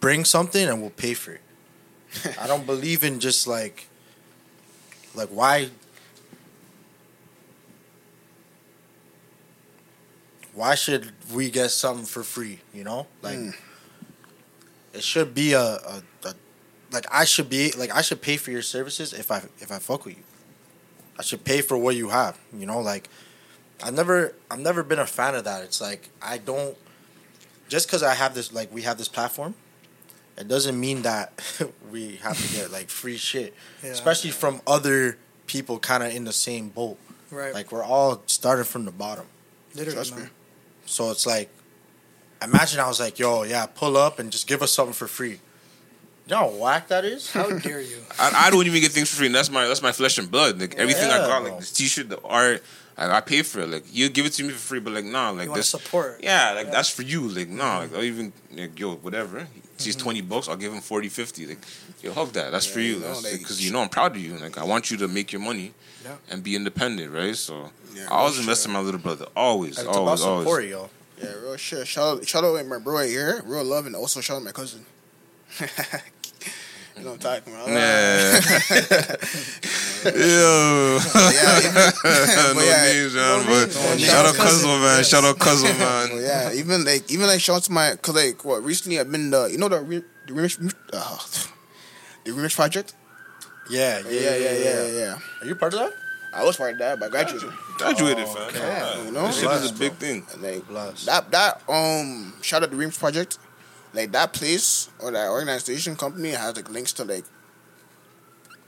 bring something and we'll pay for it. I don't believe in just like, like why. Why should we get something for free? You know, like Mm. it should be a, a, a, like I should be like I should pay for your services if I if I fuck with you. I should pay for what you have. You know, like I've never I've never been a fan of that. It's like I don't just because I have this like we have this platform, it doesn't mean that we have to get like free shit, Yeah. especially from other people kind of in the same boat. Right. Like we're all starting from the bottom, Literally, Trust man. me. So it's like imagine I was like, yo, yeah, pull up and just give us something for free. You know how whack that is? How dare you? I, I don't even get things for free. And that's my that's my flesh and blood. Like everything I Yeah, got, bro. like this T-shirt, the art, I, I pay for it. Like you give it to me for free, but like nah, like You want this. support. Yeah, like that's for you. Like nah, like I'll even like yo whatever. He's twenty bucks. I'll give him 40, 50. Like yo, hug that. That's for Yeah, you. you know, That's like- because you know I'm proud of you. Like I want you to make your money Yeah. and be independent, right? So Yeah, I always real invest in my little brother. Always, It's about always, support, always. yo. Yeah, real shit. Shout out, shout out like my bro right here. Real love, and also shout out my cousin. you know what I'm talking about? Yeah. Yo. yeah, even, no but yeah, names, man. no but no shout out Cousin, man. yes. Shout out Cuzzle, man. But yeah, even like even like shout out to my cause like what recently I've been the you know the re, the remix uh, the remix project. Yeah, yeah, Yeah, yeah, yeah, yeah. Are you part of that? I was part of that, but I graduated. Graduated, fam. okay. Yeah, You know? this shit is a Blessed, big thing. Like Bless. that that um shout out the remix project. Like that place or that organization company has like links to like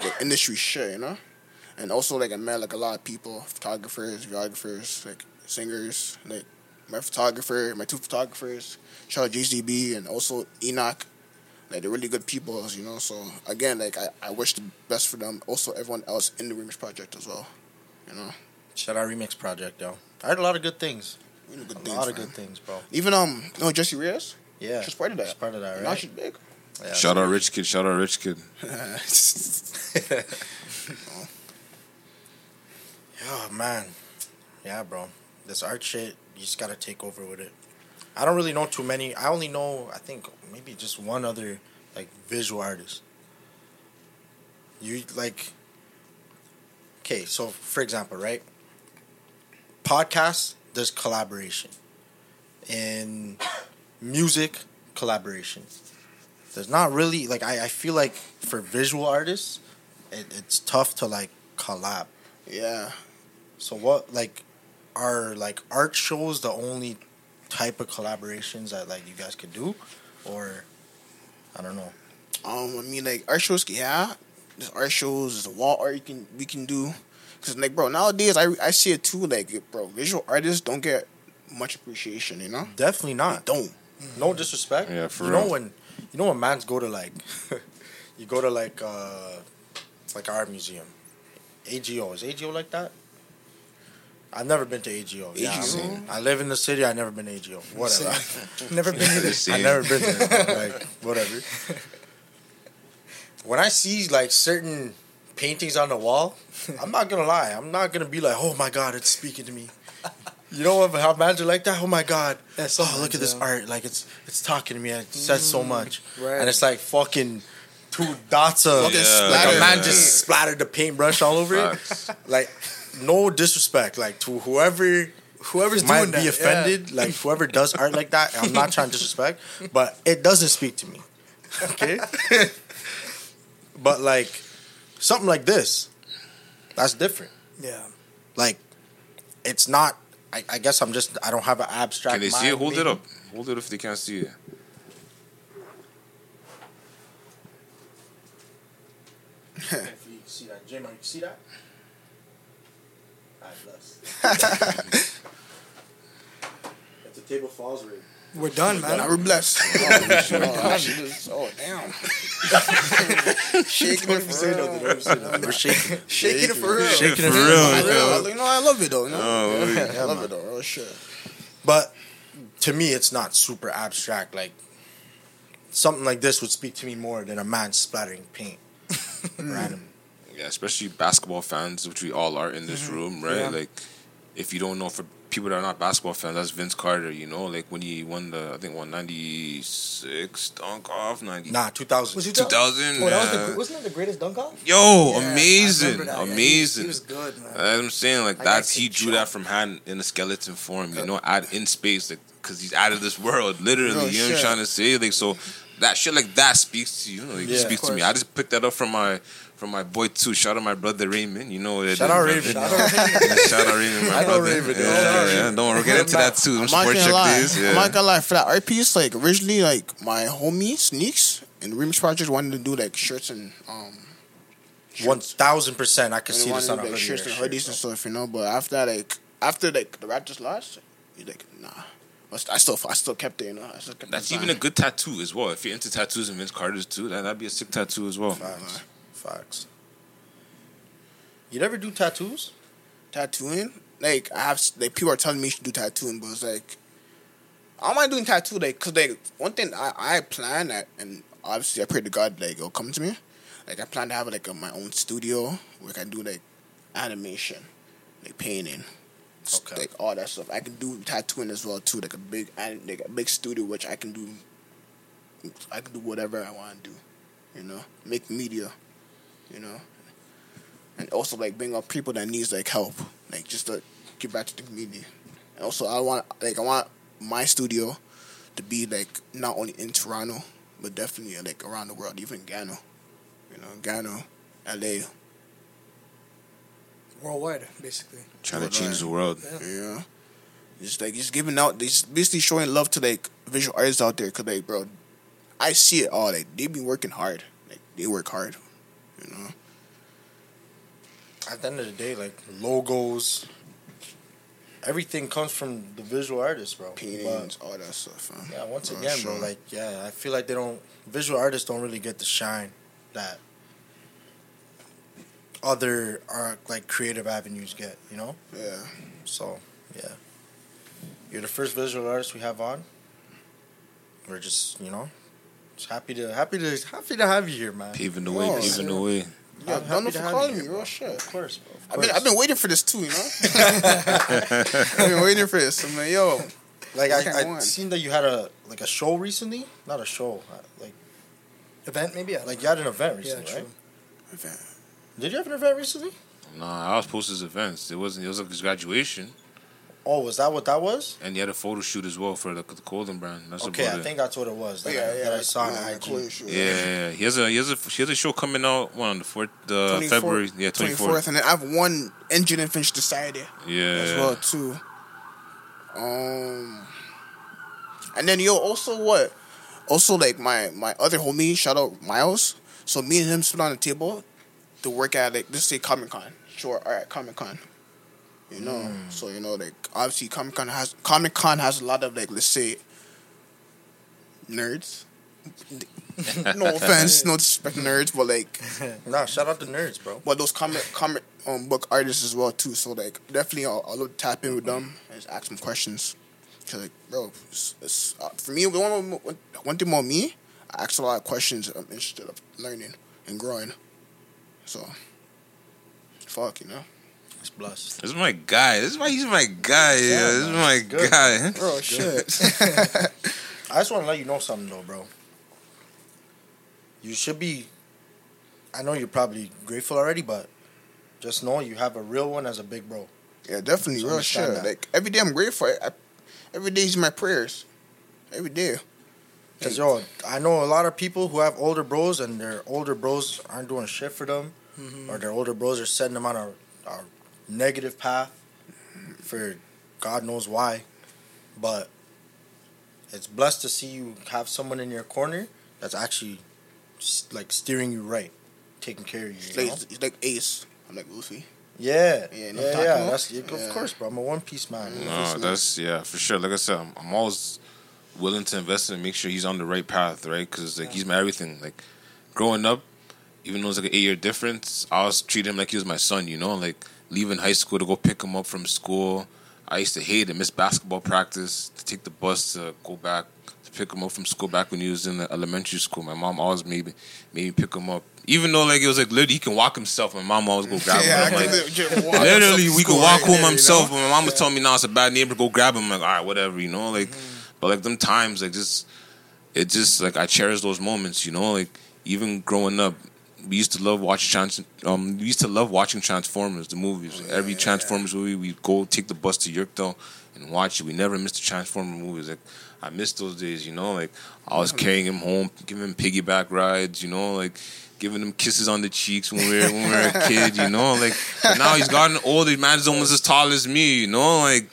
the industry shit, you know? And also like I met like a lot of people, photographers, videographers, like singers, like my photographer, my two photographers, shout out JCB and also Enoch. Like they're really good people, you know. So again, like I, I wish the best for them. Also everyone else in the remix project as well. You know. Shout out Remix Project, yo. I heard a lot of good things. Good A things, lot of good things, bro. Even um no Jessie Reyez? Yeah. She's part of that. She's part of that, Now right? she's big. Yeah. Shout out Rich Kid. Shout out Rich Kid. Oh man, yeah, bro. This art shit, you just gotta take over with it. I don't really know too many. I only know, I think, maybe just one other like visual artist. You like, okay, so for example, right? Podcasts, there's collaboration. In music, collaboration. There's not really like I, I feel like for visual artists, it, it's tough to like collab. Yeah. So what like are like art shows the only type of collaborations that like you guys could do, or I don't know. Um, I mean, like art shows, yeah. There's art shows, there's a wall art you can we can do. Cause like, bro, nowadays I I see it too. Like, bro, visual artists don't get much appreciation. You know, Definitely not. don't. No disrespect. Yeah, for you real. know when you know when mans go to like you go to like uh like art museum. AGO is AGO like that? I've never been to AGO. Yeah, I, AGO? mean, I live in the city. I've never been to AGO. Whatever. Never been either. I've never been there. bro. Like whatever. When I see like certain paintings on the wall, I'm not gonna lie. I'm not gonna be like, oh my god, it's speaking to me. You know what? How mans are like that? Oh my god! Yeah, some oh, look at this yeah. art. Like it's it's talking to me. It says so mm-hmm. much, right. and it's like fucking two dots of Fucking Yeah, like a man just splattered the paintbrush all over it. Like no disrespect, like to whoever Whoever's might doing be that, yeah. offended, like whoever does art like that. I'm not trying to disrespect, but it doesn't speak to me. Okay, but like something like this, that's different. Yeah. Like it's not. I, I guess I'm just. I don't have an abstract. Can they see it? mind, Hold it up. Hold it if they can't see it. If you see that, Jim, you see that? Alright, bless. if the table falls, we're We're done, man. we're blessed. Oh, oh shit. oh damn. Shaking it for real. We're shaking. Shaking it for real. Shaking it For for real, real. love- You know, I love it though. You know? Oh, yeah. I love it though. Real shit. But to me, it's not super abstract. Like something like this would speak to me more than a man splattering paint. Random. Mm. Yeah, especially basketball fans, which we all are in this mm-hmm. room, right? Yeah. Like, if you don't know, for people that are not basketball fans, that's Vince Carter. You know, like when he won the, I think, won ninety six dunk off, ninety. Nah, 2000. Was he 2000, Oh, that was the, wasn't that the greatest dunk off? Yo, Yeah, amazing, remember that. Yeah, he- amazing. He was good, man. That's what I'm saying, like I that's got he to drew that from hand in a skeleton form, you know, out in space, like because he's out of this world, literally. Real you know what I'm trying to say? Like so, that shit like that speaks to you, like Yeah, of speaks to me. I just picked that up from my from my boy too. Shout out my brother Raymond. You know what it Shout out brother. Raven. Shout out Raven. Shout out Raymond, my I know brother. Raven, yeah, yeah. yeah, yeah. Don't worry, we'll get into that too. Them I'm not sport gonna check lie. days. I'm not gonna lie. For that art piece, like originally, like my homie Sneaks and Remix Project wanted to do like shirts and um. One thousand percent. I could see wanted this to on do, a like hoodie. shirts and shit, hoodies and stuff, you know. But after that, like after like the Raptors lost, he's like, nah. I still, I still kept it, you know. I still kept That's the even a good tattoo as well. If you're into tattoos and Vince Carter's too, that that'd be a sick tattoo as well. Facts. Facts. You never do tattoos? tattooing. Like I have, like people are telling me you should do tattooing, but it's like I don't mind doing tattoo. Like, cause like one thing I I plan that, and obviously I pray to God like it'll come to me. Like I plan to have like a, my own studio where I can do like animation, like painting, Okay. like all that stuff. I can do tattooing as well too, like a big like a big studio which I can do. I can do whatever I want to do, you know, make media, you know, and also like bring up people that needs like help, like just to give back to the community. And also I want like I want my studio to be like not only in Toronto, but definitely like around the world, even Ghana, you know, Ghana, LA, Worldwide, basically. Trying to change the world. Yeah. know, just like just giving out, just basically showing love to like visual artists out there, cause like bro, I see it all. Like they be working hard, like they work hard, you know. At the end of the day, like logos, everything comes from the visual artist, bro. Paintings, all that stuff. Man. Yeah, once For again, bro, like yeah, I feel like they don't visual artists don't really get the shine that other are like creative avenues get, you know? yeah. So yeah. You're the first visual artist we have on. We're just, you know, just happy to happy to happy to have you here, man. Paving the way, paving the way. Yeah, I'm don't happy know to for have calling you me, real bro. shit. Of course, bro. Of I've been. I've been waiting for this too, you know. I've been waiting for this. I'm like, yo, Like What kind I, of I one? seen that you had a like a show recently. Not a show, uh, like Event, maybe? Like you had an event Yeah, recently, true. right? Did you have an event recently? Nah, I was post his events. It wasn't. It was like his graduation, Oh, was that what that was? and he had a photo shoot as well for the, the clothing brand. That's Okay, about I it. think that's what it was. That, yeah, I, yeah, that I saw on yeah, IG. Chloe shoot. Yeah, yeah, yeah. He has a he has a he has a show coming out one on the fourth uh, February. Yeah, 24th, fourth. and then I have one engine and finish Saturday Yeah, as well too. Um, and then yo, also what? Also like my my other homie, shout out Miles. So me and him sit on the table to work at like let's say Comic Con. Sure, all right, Comic Con. You know, Hmm. so you know, like obviously Comic Con has Comic Con has a lot of like let's say nerds. no offense, no disrespect nerds, but like Nah, shout out to nerds, bro. but those comic comic um book artists as well too. So like definitely I'll, I'll tap in with them and just ask them questions. Cause like bro, it's, it's, uh, for me one, one, one thing about me, I ask a lot of questions. I'm interested of learning and growing. So fuck, you know, It's blessed. This is my guy. This is why he's my guy. Yeah, this is my Good. guy. bro, oh, shit. I just want to let you know something though, bro. You should be. I know you're probably grateful already, but just know you have a real one as a big bro. yeah, definitely, So real shit. that. Like every day I'm grateful. I, every day is my prayers. Every day. Cause yo, I know a lot of people who have older bros and their older bros aren't doing shit for them, mm-hmm. or their older bros are setting them on a, a negative path for God knows why. But it's blessed to see you have someone in your corner that's actually like steering you right, taking care of you. He's you like know? he's like Ace. I'm like Luffy. Yeah, Yeah, yeah, no yeah. talking about? That's Yeah. of course, bro. I'm a One Piece man. No, that's yeah, for sure. Like I said, I'm, I'm always willing to invest in him, make sure he's on the right path, right? Because like he's my everything. Like growing up, even though it's like an eight year difference, I always treat him like he was my son. You know, like leaving high school to go pick him up from school. I used to hate it, miss basketball practice, to take the bus to go back to pick him up from school back when he was in the elementary school. My mom always made me, made me pick him up. Even though like it was like literally he can walk himself, my mom always go grab him. Yeah, I'm like, can legit walk Literally, we could walk home there, you himself, know? but my mom was telling me now it's a bad neighbor. Go grab him. I'm like, all right, whatever, you know, like. Mm-hmm. But like them times, like just, it just like I cherish those moments, you know, like even growing up, we used to love watching trans. Um, we used to love watching Transformers, the movies. Every Transformers movie, we would go take the bus to Yorkdale and watch it. We never missed the Transformer movies. Like I miss those days, you know. Like I was carrying him home, giving him piggyback rides, you know, like giving him kisses on the cheeks when we were when we were a kid, you know. Like now he's gotten older. Man's almost as tall as me, you know. Like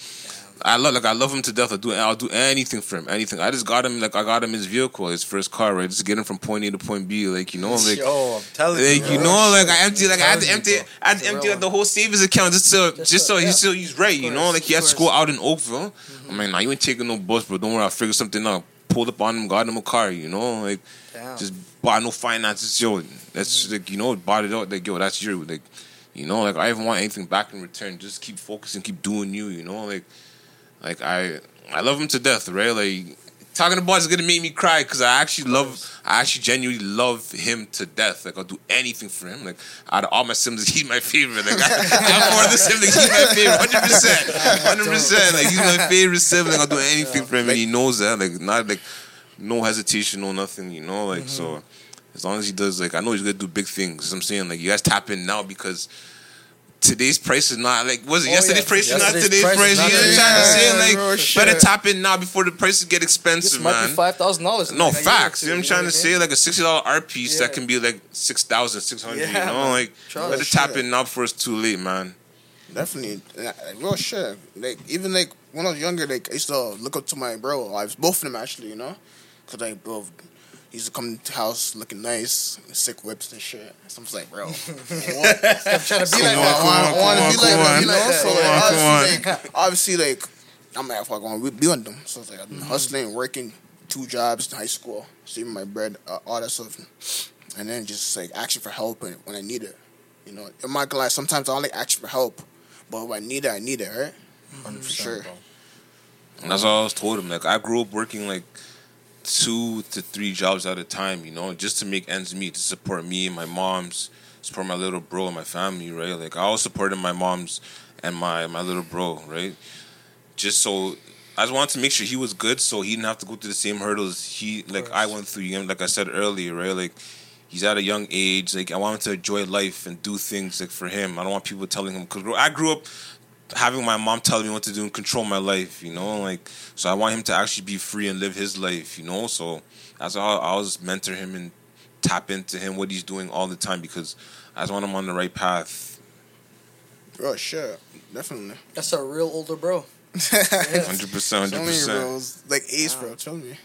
I love like I love him to death. I do I'll do anything for him. Anything. I just got him like I got him his vehicle, his first car, right? Just get him from point A to point B. Like, you know, like Yo, I'm telling like you, you know, like I empty, like I had to you, empty. I had to empty like the whole savings account just so, just, Just so, so- yeah. still he's right, you know, like he had of school out in Oakville. I mean, nah, you ain't taking no bus, bro. Don't worry, I'll figure something out. Pulled up on him, got him a car, you know, like Damn. just bought no finances, yo. That's mm-hmm. like you know, bought it out, like yo, that's your like, you know, like I even want anything back in return. Just keep focusing, keep doing you, you know, like, like I, I love him to death, right? Like talking about is gonna make me cry because I actually love, I actually genuinely love him to death. Like I'll do anything for him. Like out of all my siblings, he's my favorite. Like I, I'm one of the siblings, he's my favorite, hundred percent, hundred percent. Like he's my favorite sibling. I'll do anything for him, and he knows that. Like not like no hesitation, no nothing. You know, like so. Mm-hmm. As long as he does, like I know he's gonna do big things. I'm saying, like you guys tap in now because today's price is not like was it Oh, yesterday's yeah. price is not today's price price. not You know what I'm today's trying to say? Like oh, bro, better shit. tap in now before the prices get expensive, might man. be five thousand dollars. No facts. You know what I'm trying to say? Like a sixty dollar art piece Yeah. that can be like six thousand, six hundred. Yeah, you know, like Trust. better tap in now before it's too late, man. Definitely, like, real shit. Like even like when I was younger, like I used to look up to my bro. I was both of them actually, you know, because like bro, he used to come to the house looking nice, sick whips and shit. So I'm just like, bro, what? I'm trying to be Like, like I want, I want to be like on, that, you know. So like, come obviously, like, obviously, like I'm like, fuck, I want to be on them. So it's like I've been hustling, working, two jobs in high school, saving my bread, uh, all that stuff, and then just like asking for help when, when I need it. You know, I'm not gonna. Sometimes I don't like asking for help, but when I need it, I need it, right? For sure. bro. And that's all I was told him. Like I grew up working like two to three jobs at a time, you know, just to make ends meet to support me and my mom's, support my little bro and my family, right? Like I always supported my mom's and my my little bro, right? Just so I just wanted to make sure he was good, so he didn't have to go through the same hurdles he like I went through. You know, like I said earlier, right? Like he's at a young age. Like I want him to enjoy life and do things like for him. I don't want people telling him because I grew up having my mom telling me what to do and control my life, you know, like so I want him to actually be free and live his life, you know. So that's how I always mentor him and tap into him what he's doing all the time because I just want him on the right path. Bro, sure, definitely. That's a real older bro. Hundred percent, Tell hundred me, percent. like Ace, bro. Tell me.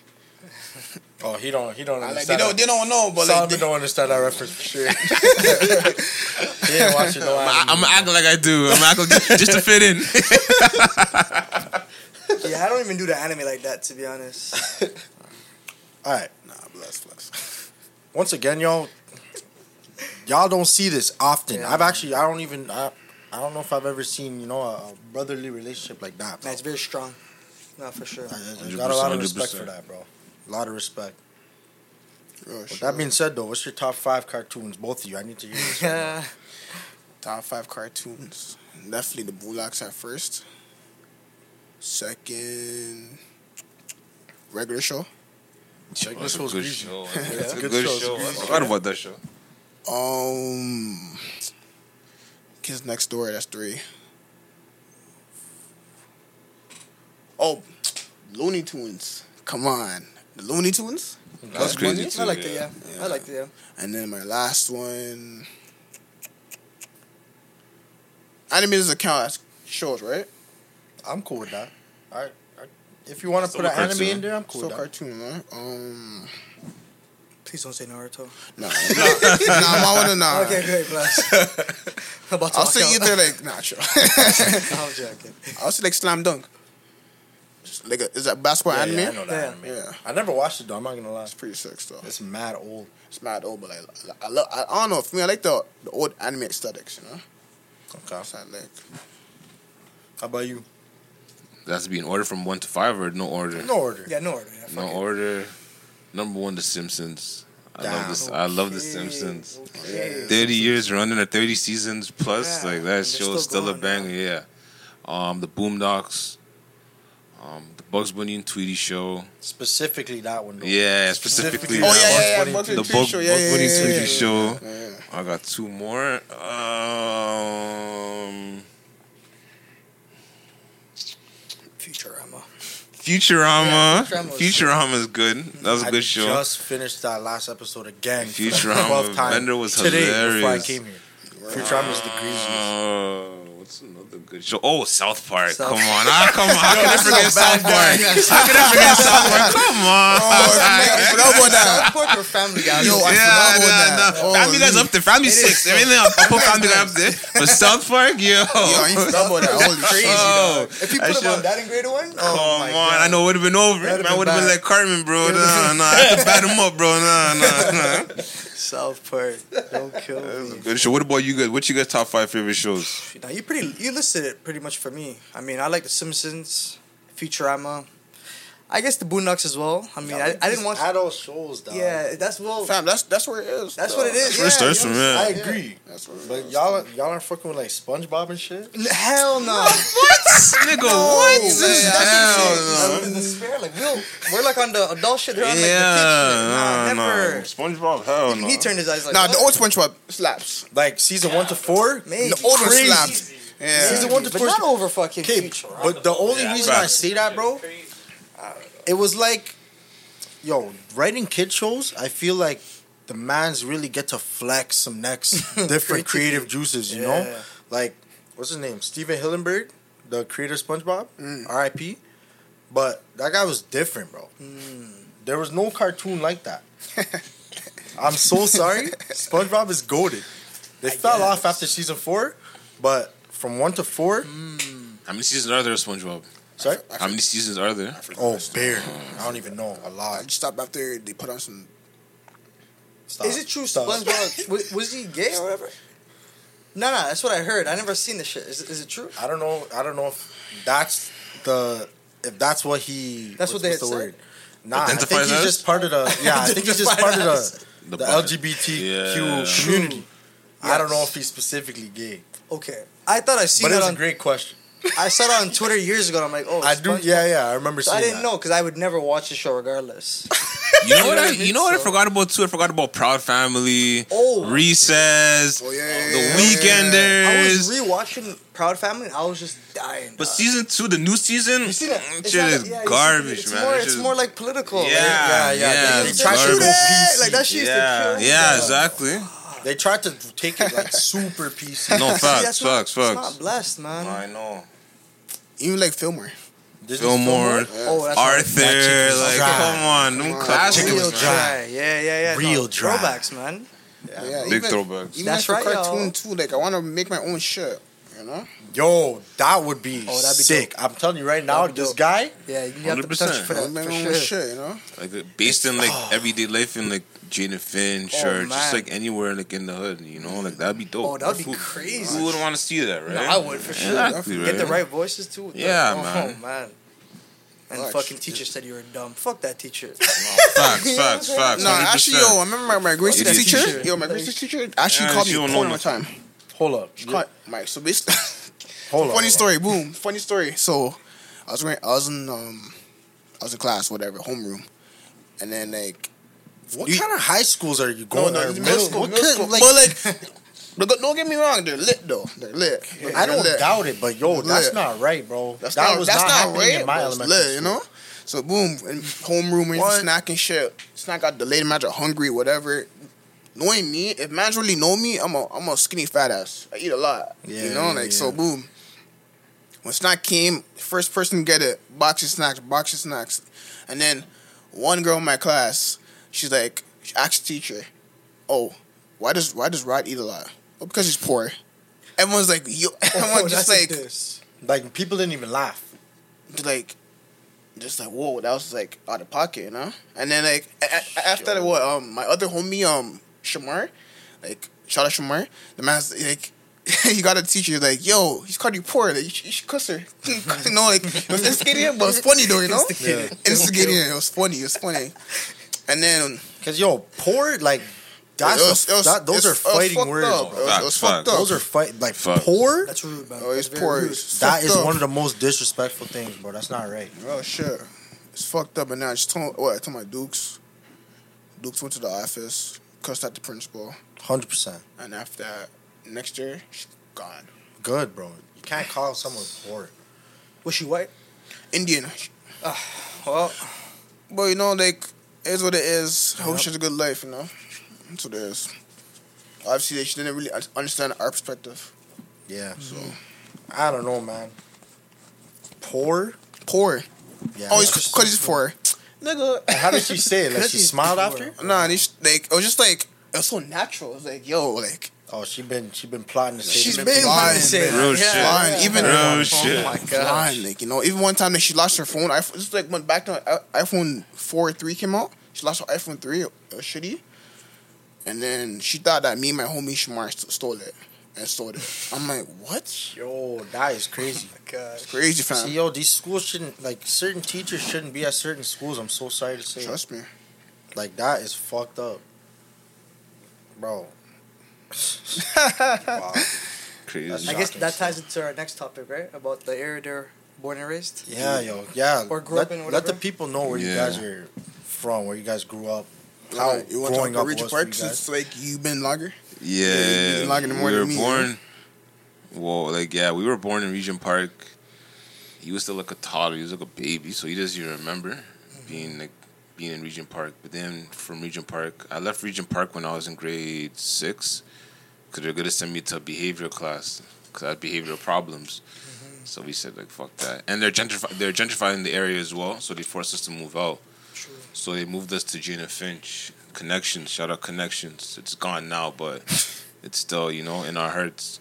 Oh, he don't. He don't I like, understand. they don't, they don't know, but like, Solomon they, don't understand that reference for sure. he ain't watching no I, anime. I'm acting like I do. I'm acting just to fit in. Yeah, I don't even do the anime like that to be honest. All right. nah, bless, bless. Once again, y'all, y'all don't see this often. Yeah. I've actually, I don't even, I, I don't know if I've ever seen, you know, a brotherly relationship like that. Bro. Man, it's very strong. No, for sure. I, I got a lot of 100%, respect for that, bro. A lot of respect. Bro, With sure. that being said, though, what's your top five cartoons? Both of you. I need to hear this. right. Yeah. Top five cartoons. Definitely the Boondocks at first. Second, regular show. Check That's this a good greasy. show. Yeah, That's a good good show, show. I greasy. forgot about that show. Um, Kids Next Door. That's three. Oh, Looney Tunes. Come on, the Looney Tunes. That's crazy too. I liked it, yeah. yeah. I liked it, yeah. And then my last one. Anime doesn't count as shows, right? I'm cool with that. All right. If you want to put a an anime cartoon. in there, I'm cool Still with that. cartoon, man. Um, Please don't say Naruto. no, nah, nah, I wanna nah. Okay, great, bless. I'm about to I'll walk say out. either like nah, sure. I was joking. I'll say like slam dunk. It's like a, is that basketball Yeah, anime? yeah, I know that Yeah. anime. Yeah. I never watched it though. I'm not gonna lie. It's pretty sick though. It's mad old. It's mad old, but like I love. I, I don't know. For me, I like the the old anime aesthetics. You know, Okay. so I like. How about you? That's be in order from one to five or no order. No order. Yeah, no order. Yeah, No it. order. Number one, The Simpsons. I love Damn. this. I love The Simpsons. okay. Thirty years running or thirty seasons plus, Yeah, like that they're show still is still a going, banger. Yeah. Um, the Boondocks. Um, the Bugs Bunny and Tweety show. Specifically that one. Though. Yeah, specifically. Specifically Oh yeah, yeah. Bunny The Bug, show. Bugs Yeah, Bunny yeah, Tweety yeah, show. yeah. I got two more. Um, Futurama. Futurama. Futurama is good. That was a I good show. just finished that last episode again. Futurama. 12th time Bender was today before I hilarious. came here. Futurama is the greasiest. Uh, what's another good show? Oh, South Park. South come on. Ah, come on. How can I forget South Park? How can I forget South Park? Come on. I forgot about that. South Park or Family Guy? Yo, I yeah, forgot about nah, that. nah. Oh, Family Guy's up there. Family six. Everything else. I put Family Guy up there. But South Park, yo. Yo, I ain't forgot about that. Holy Crazy, shit. Oh, If you put him should- on that in grade one, oh Come my on, God. I know it would have been over. That'd've Man been would have been like Cartman, bro. Nah, nah. I had to bat him up, bro. Nah, nah, nah. South Park. Don't kill me. Good show. What about you guys? What's your guys' top five favorite shows? Now you pretty you listed it pretty much for me. I mean, I like The Simpsons, Futurama. I guess the Boondocks as well. I mean, I, I didn't watch. adult shows, dog. Yeah, that's well. Fam, that's that's where it is. That's dog. what it is. Where it yeah, starts you from, know? yeah. I agree. That's where But is. y'all, y'all aren't fucking with like SpongeBob and shit. N- Hell no. Nigga, what? man, that's Hell insane. no. In the spirit, like we'll, we're like on the adult shit. They're on like Yeah, the kid shit. Nah, no, never. no. SpongeBob, hell no. He turned his eyes like. Nah, what? the old SpongeBob slaps. Like season one to four. Maybe. The old one Crazy. slapped. Yeah. Season one to four, but not over fucking Okay, but the only reason I facts. say that, bro, it was like, yo, writing kid shows. I feel like the man's really get to flex some next different creative juices. You know, like what's his name, Stephen Hillenburg, the creator of SpongeBob, Mm. R.I.P. But that guy was different, bro. Hmm. There was no cartoon like that. I'm so sorry. SpongeBob is goaded. They fell off after season four, but from one to four, How many seasons are there of SpongeBob? Sorry. How many seasons are there? Oh, bear. Oh. I don't even know. A lot. I just stopped after they put on some. Stop. Is it true Stop. SpongeBob was, was he gay or whatever? No, no, that's what I heard. I never seen this shit. Is, is it true? I don't know. I don't know if that's the if that's what he. That's what they what's had the said? word. Nah, I think he's as? just part of the. Yeah, I think he's just part of the The, the LGBTQ Yeah. community. I don't know if he's specifically gay, Okay, I thought I seen but it it's on. a great question. I saw it on Twitter years ago. and I'm like, oh, I do. SpongeBob. Yeah, yeah. I remember So seeing I didn't that. know because I would never watch the show regardless. You know what? I, I you know what I So- forgot about too? I forgot about Proud Family, Oh. Recess, Oh, yeah, yeah, The yeah, yeah. I was rewatching Proud Family. and I was just dying. But dog. season two, the new season, you see that? It's shit is yeah, garbage, it's man. More, That it's shit is- more like political. Yeah, like, yeah, yeah, yeah. They it's tried to Shoot go garbage. it! Like that shit used Yeah, yeah, exactly. They tried to take it like super PC. No See, facts, that's not- facts, It's not blessed, man. I know. Even like Fillmore. Disney Fillmore, Oh, Arthur, right. Like, dry. come on, them on. classics, Real man. dry. dry. Yeah, yeah, yeah. Real no, dry. Throwbacks, man. Yeah, Big even, throwbacks. Even That's like the right, cartoon y'all. too. Like I want to make my own shirt, You know. Yo, that would be, Oh, that'd be sick. I'm telling you right now, this dope. guy. Yeah, you have the 100%. potential for that want to make for sure. shit. You know. Like based in like oh. everyday life in like Jane and Finch Oh, or just like anywhere like in the hood, you know, like that'd be dope. Oh, that'd be Who- crazy. Who wouldn't want to see that, right? No, I would for sure. Exactly, Get the right? right voices too. Yeah, oh, man. man. And the Watch. fucking teacher said you were dumb. Fuck that teacher. Facts, facts, facts. No, 100%. actually, yo, I remember my, my Grace Idiot teacher. teacher. Yo, my Grace teacher actually Yeah, called me don't porn one time. Hold up. She called Mike. So basically, Hold on. funny story. Boom. Funny story. So I was. I was in um, I was in class, whatever, homeroom, and then like What You- kind of high schools are you going no, to? middle school, middle school. like- but like, don't- get me wrong, they're lit though. They're lit. I don't lit. doubt it, but yo, that's not right, bro. That's that not, was that's not, not, right. in my elementary lit, school. you know. So boom, in homeroom, What? snack and shit. Snack got delayed, man, are hungry, whatever. Knowing me, if man's really know me, I'm a I'm a skinny fat ass. I eat a lot. Yeah, you know, yeah, like so boom. When snack came, first person to get it, box of snacks, box of snacks. And then one girl in my class, she's like, she asked the teacher, Oh, why does why does Rod eat a lot? Oh, because he's poor. Everyone's like, yo, everyone's just Oh, that's a like, diss. Like people didn't even laugh. like just like whoa, that was like out of pocket, you know. And then like a- a- after that, what um my other homie um Shamar, like shout out Shamar, the man's like. he got a teacher like, yo, he's called you poor. Like, you, should, you should cuss her. you know, like it was instigating, but it was funny though. You know, Instigating. instigating. It was funny. It was funny. And then Cause yo, poor like that's it was- a- it was- that, those are fighting words. up. bro. It was, it was Facts, fucked facts. up. Those are fight like Fuck. poor. That's rude, man. Oh, he's That's poor. rude. It's That fucked is up. one of the most disrespectful things, bro. That's not right. Oh shit, it's fucked up. And then I just told what I told my Dukes. Dukes went to the office, cussed out the principal, Hundred percent. and after that, next year, she's gone. Good, bro. You can't call someone poor. Was she white? Indian, ah, Well, but you know, like it is what it is. I hope she has a good life. You know, that's what it is. Obviously, she didn't really understand our perspective. Yeah. So mm-hmm. I don't know, man. Poor. poor. Yeah. Oh, he's because he's poor, nigga. How did she say it? Like she smiled poor. after? Nah, and he's like it was just like it was so natural. It was like yo, like Oh, she been she been plotting to say. she's been been blind, wanting to say Real Yeah, shit. Blind, even- Real oh shit. my gosh. blind. Like you know, even one time that she lost her phone. I just like went back to iPhone four three came out. She lost her iPhone three. It was shitty. And then she thought that me and my homie Shamar st- stole it and stole it. I'm like, what? Yo, that is crazy. Oh gosh. Crazy fam. See, yo, these schools shouldn't like certain teachers shouldn't be at certain schools. I'm so sorry to say. Trust me. Like that is fucked up, bro. Wow. Crazy. I guess that ties into our next topic, right? About the area they're born and raised. Yeah, yo, yeah. Or grew let, up in, let the people know where you guys are from, where you guys grew up, how How you want to growing talk up about Regent was Park you since like you've been longer? Yeah, you're longer than more we were than me, born. Well, like yeah, we were born in Regent Park. He was still like a toddler. He was like a baby, so he doesn't even remember mm-hmm. being like being in Regent Park. But then from Regent Park, I left Regent Park when I was in grade six because they're gonna send me to a behavioral class because I had behavioral problems. So we said like fuck that, and they're gentrifying. They're gentrifying the area as well, so they forced us to move out. True. So they moved us to Jane and Finch. Connections, shout out Connections. It's gone now, but it's still, you know, in our hearts.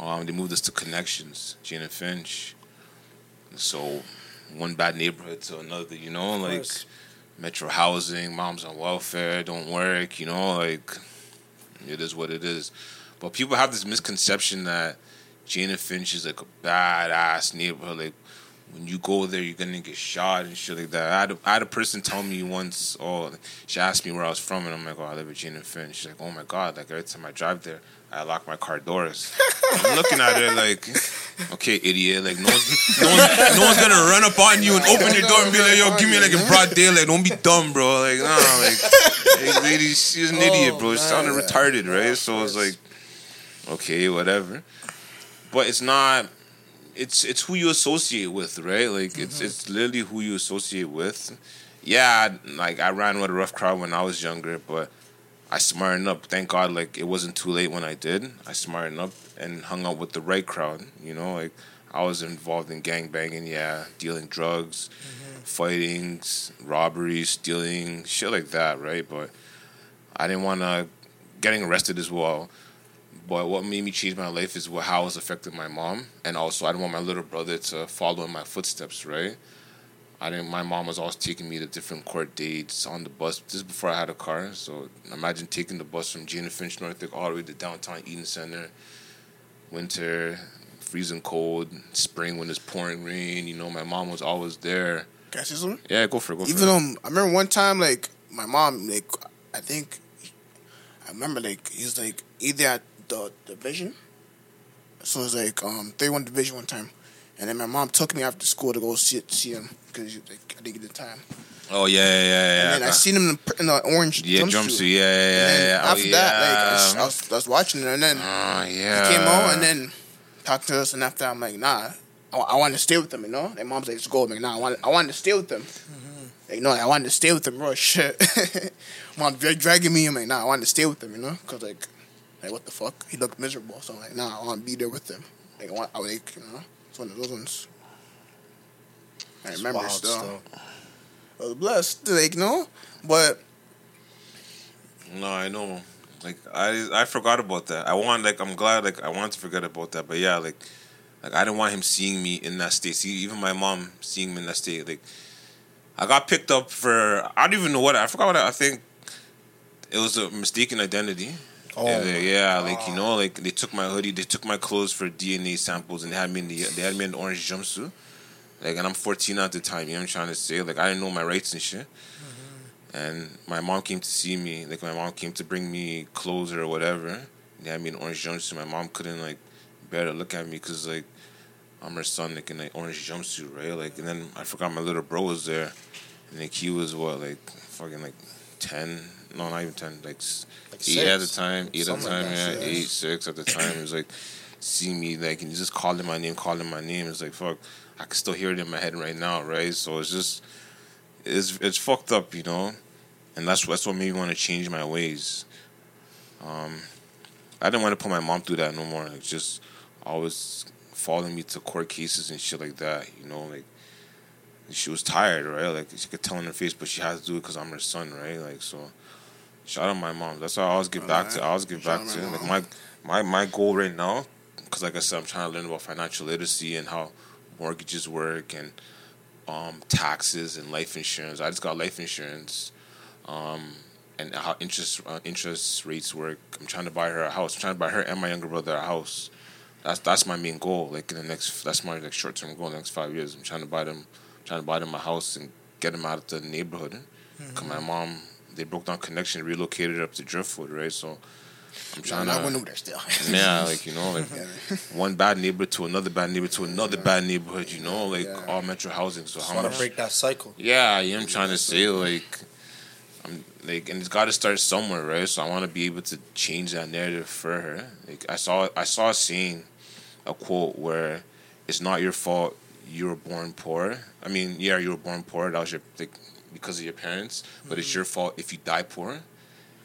Um, they moved us to Connections, Jane and Finch. So one bad neighborhood to another, you know, like metro housing, moms on welfare, don't work, you know, like it is what it is. But people have this misconception that Jane and Finch is like a badass neighborhood. Like when you go there, you're gonna get shot and shit like that. I had a, I had a person tell me once, oh, she asked me where I was from, and I'm like, oh, I live in Jane and Finch. She's like, oh my god, like every time I drive there, I lock my car doors. I'm looking at it like, okay, idiot. Like no one's, no one's, no one's gonna run up on you and open your door and be like, yo, give me like in broad daylight. Don't be dumb, bro. Like nah, like, like lady, she's an idiot, bro. She sounded retarded, right? So it's like, okay, whatever. But it's not. It's it's who you associate with, right? Like it's it's literally who you associate with. Yeah, I- like I ran with a rough crowd when I was younger, but I smartened up. Thank God, like it wasn't too late when I did. I smartened up and hung out with the right crowd. You know, like I was involved in gang banging, yeah, dealing drugs, mm-hmm. fightings, robberies, stealing, shit like that, right? But I didn't want to getting arrested as well. But what made me change my life is how it was affecting my mom, and also I didn't want my little brother to follow in my footsteps, right? I didn't. My mom was always taking me to different court dates on the bus. This is before I had a car, so imagine taking the bus from Jane and Finch Northwick all the way to downtown Eaton Centre. Winter, freezing cold. Spring when it's pouring rain. You know, my mom was always there. Can I say something? Yeah, go for it. Go for Even it. um, I remember one time like my mom like I think I remember like he's like either at the division, so it was like um thirty one division one time, and then my mom took me after school to go see see him because like I didn't get the time, oh yeah, yeah, yeah. yeah. and then I seen him in the, in the orange yeah, jumpsuit. jumpsuit. Yeah, yeah, And yeah. yeah. after oh, that, like I was, I was, I was watching it, and then Ah, yeah. he came out and then talked to us, and after I'm like, nah, I, I wanted to stay with him, you know. And mom's like, let's go. I'm like, nah, I want, I wanted to stay with him. Like, you know, I wanted to stay with him, bro. Shit, mom dra- dragging me. I'm like, nah, I wanted to stay with him, you know, cause like, like what the fuck? He looked miserable, so I'm like, nah, I want to be there with him. Like, I want, I like, you know, it's one of those ones. I remember Wild still. I was blessed, like, know, but No, I know. Like I I forgot about that. I want like I'm glad like I want to forget about that. But yeah, like Like I didn't want him seeing me in that state. See, even my mom seeing me in that state. Like I got picked up for I don't even know what I forgot what I, I think it was a mistaken identity. Oh, yeah, they- yeah, like you know, like they took my hoodie, they took my clothes for DNA samples, and they had me in the they had me in the orange jumpsuit. Like, and I'm 14 at the time. You know what I'm trying to say? Like, I didn't know my rights and shit. Mm-hmm. And my mom came to see me. Like, my mom came to bring me clothes or whatever. They had me in orange jumpsuit. My mom couldn't like bear to look at me because like I'm her son, like in an orange jumpsuit, right? Like, and then I forgot my little bro was there, and like he was what, like fucking like ten? No, not even ten. Like, Like eight at the time. Eight at the Something like time. that, yeah, six. eight, six at the time. It was like see me like and just calling my name, calling my name. It's like fuck. I can still hear it in my head right now, right? So it's just it's it's fucked up, you know. And that's that's what made me want to change my ways. Um, I didn't want to put my mom through that no more. Like just always following me to court cases and shit like that. You know, like she was tired, right? Like she could tell in her face, but she has to do it because I'm her son, right? Like so. Shout out my mom. That's how I always give back to. I always give Shout back to. my Like mom. my my my goal right now, because like I said, I'm trying to learn about financial literacy and how mortgages work and um, taxes and life insurance. I just got life insurance, um, and how interest uh, interest rates work. I'm trying to buy her a house. I'm trying to buy her and my younger brother a house. That's that's my main goal. Like in the next, that's my like short term goal. In the next five years, I'm trying to buy them, trying to buy them a house and get them out of the neighborhood. Cause my mom, they broke down connection, relocated up to Driftwood, right? So I'm trying to. I over there still. Yeah, like you know, like one bad neighborhood to another bad neighborhood to another bad neighborhood. You know, like Yeah. all metro housing. So how want much? to break that cycle. Yeah, yeah, I'm trying to say like, I'm like, and it's got to start somewhere, right? So I want to be able to change that narrative for her. Like I saw, I saw a scene, a quote where, "It's not your fault you were born poor." I mean, yeah, you were born poor. That was your like because of your parents, but it's mm-hmm. your fault if you die poor.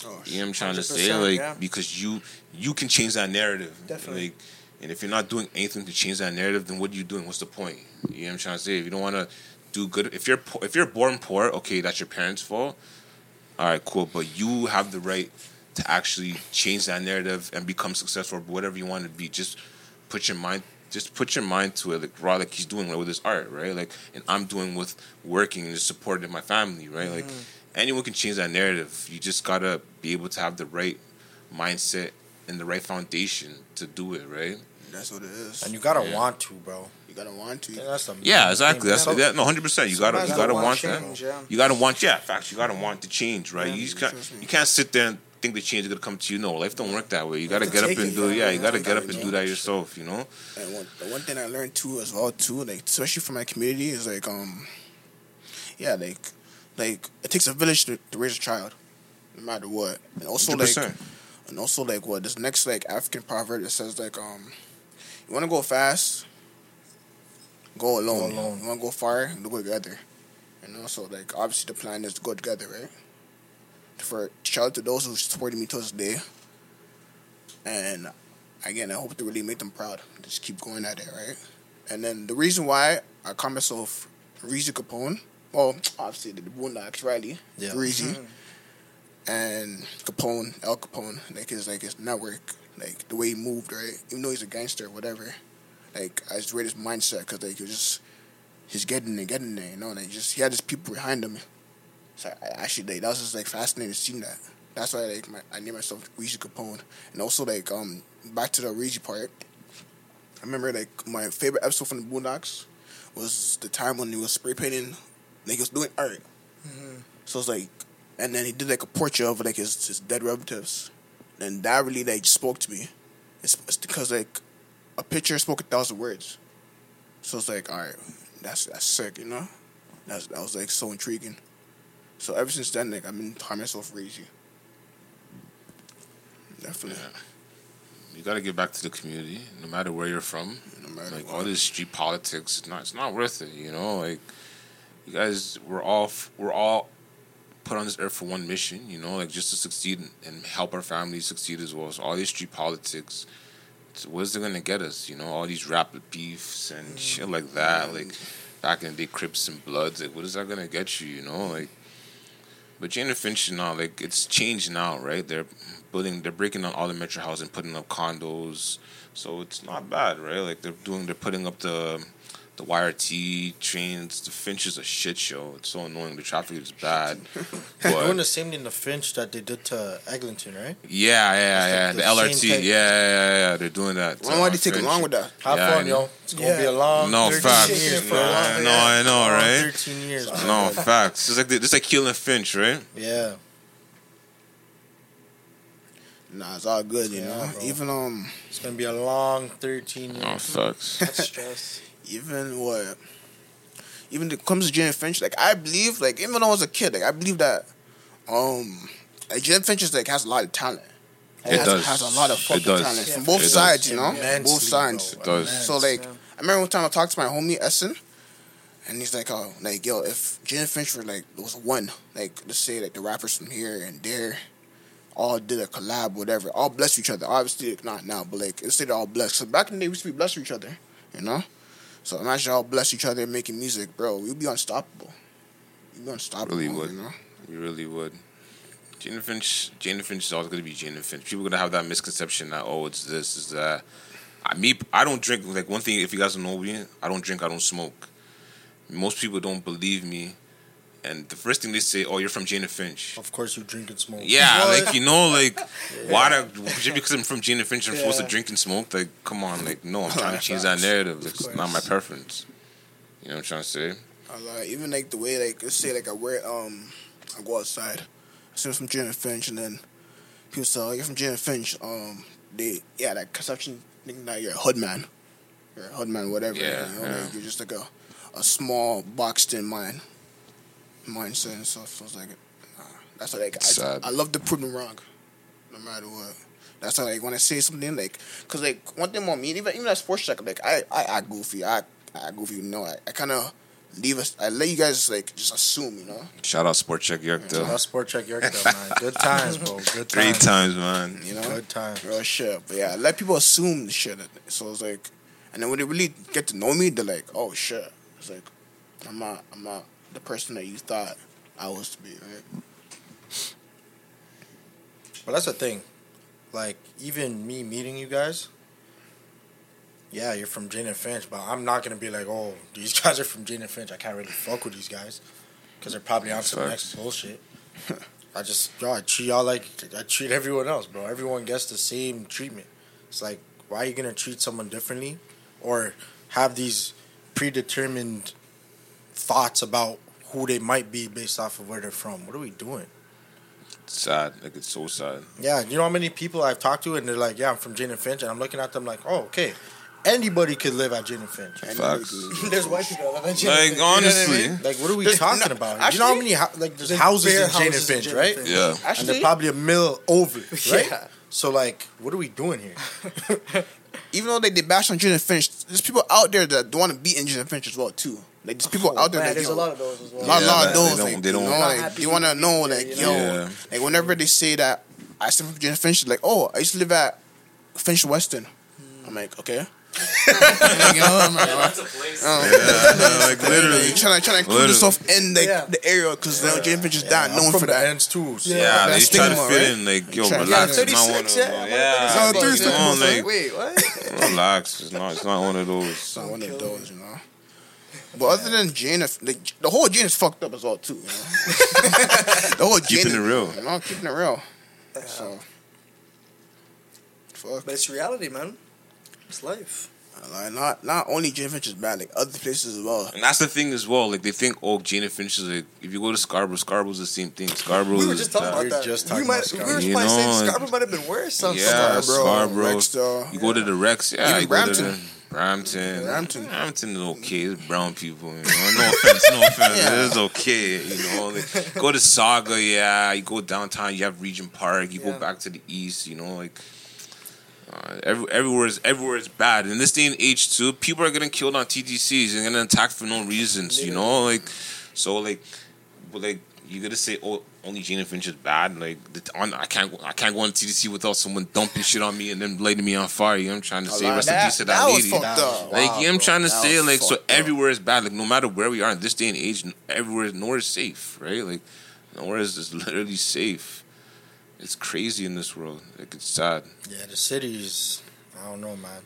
Oh, You know what I'm trying to say? Like yeah. because you you can change that narrative. Definitely. Like, and if you're not doing anything to change that narrative, then what are you doing? What's the point? You know what I'm trying to say? If you don't want to do good, if you're po- if you're born poor, okay, that's your parents' fault. All right, cool. But you have the right to actually change that narrative and become successful, whatever you want to be. Just put your mind. Just put your mind to it, like raw, like he's doing with his art, right? Like, and I'm doing with working and just supporting my family, right? Like, mm-hmm. anyone can change that narrative. You just gotta be able to have the right mindset and the right foundation to do it, right? That's what it is. And you gotta Yeah. want to, bro. You gotta want to. Yeah, that's the Yeah, exactly. thing, That's man. that, no, hundred percent. You gotta, you gotta gotta want want that. yeah. You gotta want, yeah, facts. You gotta want to change, right? you just can't, you can't sit there and think the change is gonna come to you. No, life don't work that way. You gotta get up and do, yeah, yeah, you gotta get up and do do that yourself. You know? And one, the one thing I learned too, as well too, like especially for my community, is like um, yeah, like like it takes a village to, to raise a child, no matter what. And also like, 100%. and also like what this next like African proverb that says like um, you want to go fast, go alone. Go alone. You want to go far, go together. You know, so like obviously the plan is to go together, right? For shout out to those who supported me to this day. And again, I hope to really make them proud. Just keep going at it, right? And then the reason why I call myself Reezy Capone, well, obviously the Boondocks, Riley, Yeah. Reezy, mm-hmm. and Capone, Al Capone, like his like his network, like the way he moved, right? Even though he's a gangster, whatever. Like I just read his mindset because like he was just he's getting there, getting there, you know. And he just he had his people behind him. So I actually like that was just like fascinating seeing that. That's why like my, I named myself Reezy Capone, and also like um back to the Reezy part. I remember like my favorite episode from the Boondocks was the time when he was spray painting, like he was doing art. So it's like, and then he did like a portrait of like his his dead relatives, and that really like spoke to me. It's, it's because like a picture spoke a thousand words. So it's like, all right, that's that's sick, you know. That's that was like so intriguing. So ever since then, like I've been calling myself Reezy. Definitely. You gotta get back to the community, no matter where you're from. No matter Like all this street politics, it's not, it's not worth it. You know, like you guys, we're all, f- we're all put on this earth for one mission. You know, like just to succeed and help our families succeed as well. So all these street politics, what's it gonna get us? You know, all these rapid beefs and mm. shit like that. Mm. Like back in the day, Crips and Bloods. Like, what is that gonna get you? You know, like But Jane and Finch now, like it's changed now, right? They're building, they're breaking down all the metro house and putting up condos, so it's not bad, right? Like they're doing, they're putting up the the YRT trains. The Finch is a shit show. It's so annoying. The traffic is bad. They're doing the same thing to Finch that they did to Eglinton, right? yeah, yeah, yeah. the The same LRT, yeah, yeah, yeah, yeah. They're doing that. Why why they take Finch. along with that? Have Yeah, I fun, yo. It's gonna be a long. No 13 facts. Years, for bro. a long- I know, I know, Long right? Thirteen years. bro. No facts. It's like the, it's like killing Finch, right? Yeah. Nah, it's all good, you Yeah, know. bro. Even um, It's gonna be a long thirteen No years. facts. That's stress. Even what, even when it comes to Jane Finch, like I believe, like even when I was a kid, like I believe that, um, like Jane Finch is like has a lot of talent. It has, does. has a lot of It fucking does. talent Yeah, from it both does. sides, you know, Immensely, both sides. bro. It does. So like, yeah. I remember one time I talked to my homie Essen, and he's like, "Oh, like yo, if Jane Finch were like was one, like let's say like the rappers from here and there, all did a collab, whatever, all bless each other. Obviously, like, not now, but like let's say they're all blessed. So back in the day, we used to be blessed with each other, you know. So imagine all bless each other making music, bro. We'd be unstoppable. We'd be unstoppable. Really would. You know? You really would. Jane Finch, Jane Finch is always going to be Jane Finch. People are going to have that misconception that oh, it's this, is that. I me, I don't drink. Like one thing, if you guys don't know me, I don't drink. I don't smoke. Most people don't believe me, and the first thing they say, "Oh, you're from Jane Finch." Of course, you drink and smoke. Yeah, What? like you know, like why? The, just because I'm from Jane Finch, I'm supposed to drink and smoke. Like, come on, like no, I'm trying to change that narrative. Like, it's not my preference. You know what I'm trying to say? I like even like the way like let's say like I wear um I go outside. I see from Jane Finch and then people say, Oh, you're from Jane Finch, um they yeah, that conception thinking that you're a hood man. You're a hood man, whatever. Yeah, you know, yeah. like you're just like a a small boxed in mind mindset and stuff. So it's like nah, that's what, like Sad. I, I love to prove them wrong. No matter what. That's how like when I say something like, cause like one thing about me, even even at Sports Chek, like I I act goofy, I I goofy, you know, I, I kind of leave us, I let you guys like just assume, you know. Shout out Sport Chek York Shout though. out Sport Chek Yorkdale, man. Good times, bro. Good times. Three times. times, man. You know, Good times. real shit. But yeah, let people assume the shit. So it's like, and then when they really get to know me, they're like, oh shit. It's like, I'm not, I'm not the person that you thought I was to be, right? But that's the thing. Like, even me meeting you guys, yeah, you're from Jane and Finch, but I'm not going to be like, oh, these guys are from Jane and Finch. I can't really fuck with these guys because they're probably on some next bullshit. I just, yo, I treat y'all like I treat everyone else, bro. Everyone gets the same treatment. It's like, why are you going to treat someone differently or have these predetermined thoughts about who they might be based off of where they're from? What are we doing? Sad. Like it's so sad. Yeah, you know how many people I've talked to, and they're like, "Yeah, I'm from Jane and Finch," and I'm looking at them like, "Oh, okay, anybody could live at Jane and Finch." And Facts. There's white people that mention Like it, you know I honestly, mean? Like, what are we There's talking no- about? you know how actually, many hou- like there's there's houses bare in Jane and houses in Finch, Jane right? and yeah. And they're probably a mill over, right? Yeah. So like, what are we doing here? even though they, they bash on Jane and Finch, there's people out there that want to beat in Jane and Finch as well too. Like there's people out there Man, that there's yo, a lot of those as well. lot, Yeah, lot man, of they those. don't- like, they don't- you know, like, they want to to know, there, like, you yo. Yeah. like whenever they say that I stem from Jane and Finch, like, oh, I used to live at Finch Weston. Hmm. I'm like, okay. Like, you know, I'm like, Yeah, oh. like literally. You're trying to trying to include Literally. yourself in like Yeah. the area because now Jane Finch is down known for the that. ends too. So Yeah. Yeah, they try to fit right? in like, yo, relax. Yeah, It's not one of those. Yeah, Yeah, No, you 36, know, like, Wait, what? relax. It's not. It's not one of those. It's not one of those, you know. But other than Jane, like, the whole Jane is fucked up as well too. You know? the whole Jane Keeping is- it real. You know, keeping it real. So, fuck. But it's reality, man. It's life. Like, not not only Jane Finch is bad, like other places as well. And that's the thing as well. Like they think, oh, Jane Finch is like. If you go to Scarborough, Scarborough's the same thing. Scarborough We were just talking bad. about We that. just we talking might, about we were Scarborough. probably You saying Scarborough might have been worse. Some Yeah, Scarborough. Rexdale. You go to the Rex, yeah. Even you go to Brampton. the Brampton. Brampton. Brampton is okay. It's brown people. You know? No offense, no offense. Yeah. It's okay. You know, like, go to Sauga, yeah. You go downtown, you have Regent Park. You Yeah. go back to the east. You know, like uh, every, everywhere is everywhere is bad. In this day and age, too, people are getting killed on TTCs and getting attacked for no reasons. You know, like so, like, but like you gotta say, oh, only Gina Finch is bad. Like, the, on, I can't go- I can't go on TTC without someone dumping shit on me and then lighting me on fire. You know I'm trying to say? Rest in peace to that, that was lady. fucked up. Like, Wow, yeah, I'm bro. trying to say, like, so fucked up. everywhere is bad. Like, no matter where we are in this day and age, everywhere, nowhere is safe, right? Like, Nowhere is is literally safe. It's crazy in this world. Like it's sad. Yeah, the cities. I don't know, man.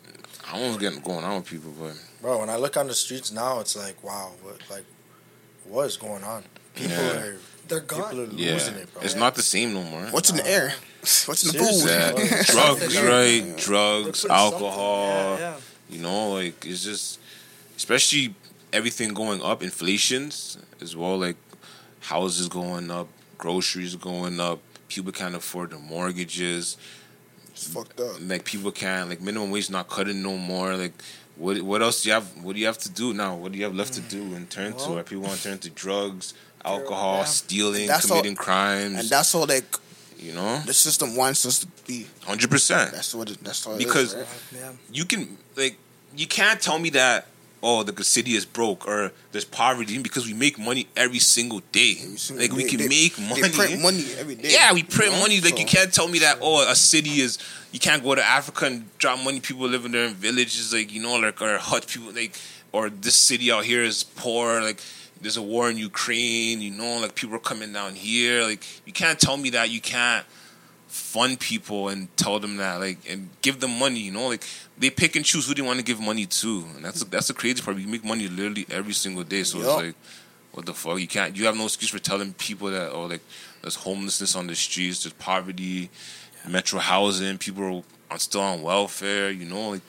I don't know what's getting going on with people, but Bro, when I look on the streets now, it's like, wow, what, like, what is going on? People Yeah. are They're gone. people gone. are losing yeah, it, bro. it's not the same no more. What's in the air? What's in the Seriously. food? Sad. drugs, Weird. right? Drugs, They're putting something- alcohol. Yeah, yeah. You know, like it's just, especially everything going up, inflations as well. Like houses going up, groceries going up. People can't afford their mortgages. It's fucked up. Like people can't like minimum wage not cutting no more. Like what what else do you have? What do you have to do now? What do you have left to do and turn to? Well- Are people want to turn to drugs, alcohol, yeah. stealing, That's all- committing crimes? And that's all like you know, the system wants us to be. hundred percent. That's what. It, that's all. it is, Because- right? You can like you can't tell me that oh the city is broke or there's poverty because we make money every single day. Single like we can They- make they money. print money every day. Yeah, we print you know? money. Like you can't tell me that oh a city is you can't go to Africa and drop money. People living there in villages like you know like or hut people like or this city out here is poor like. There's a war in Ukraine, you know, like people are coming down here. Like you can't tell me that you can't fund people and tell them that like and give them money you know? Like they pick and choose who they want to give money to and that's that's the crazy part. You make money literally every single day so Yup. it's like what the fuck? You can't you have no excuse for telling people that oh like there's homelessness on the streets there's poverty metro housing people are still on welfare you know? Like,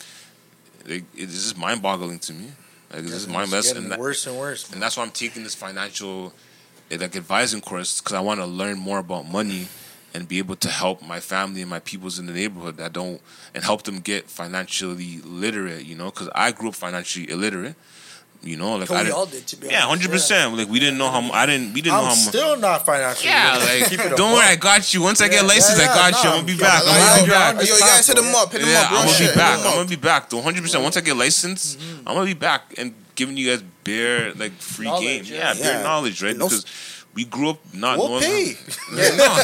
like it's just mind-boggling to me. Like it's just mind It's and that, worse and worse. and that's why I'm taking this financial eh, like advising course because I want to learn more about money and be able to help my family and my peoples in the neighborhood that don't and help them get financially literate. You know, because I grew up financially illiterate. You know, like I we didn't, all did, to be yeah, hundred percent. Like we didn't know how mu- I didn't we didn't know I'm how much. still not financially. Yeah, literate. like Keep it a don't worry, I got you. Once I get licensed, yeah, I got yeah, you. I'm gonna be I'm back. I'm gonna be back. yo, Yo, you guys hit him up. Hit him up. I'm gonna be back. I'm gonna be back. Though 100. percent Once I get licensed, Mm-hmm. I'm gonna be back and giving you guys bare like free Knowledge, game. yeah. Yeah, bare knowledge, right? Because we grew up not We'll knowing. pay. Yeah, no,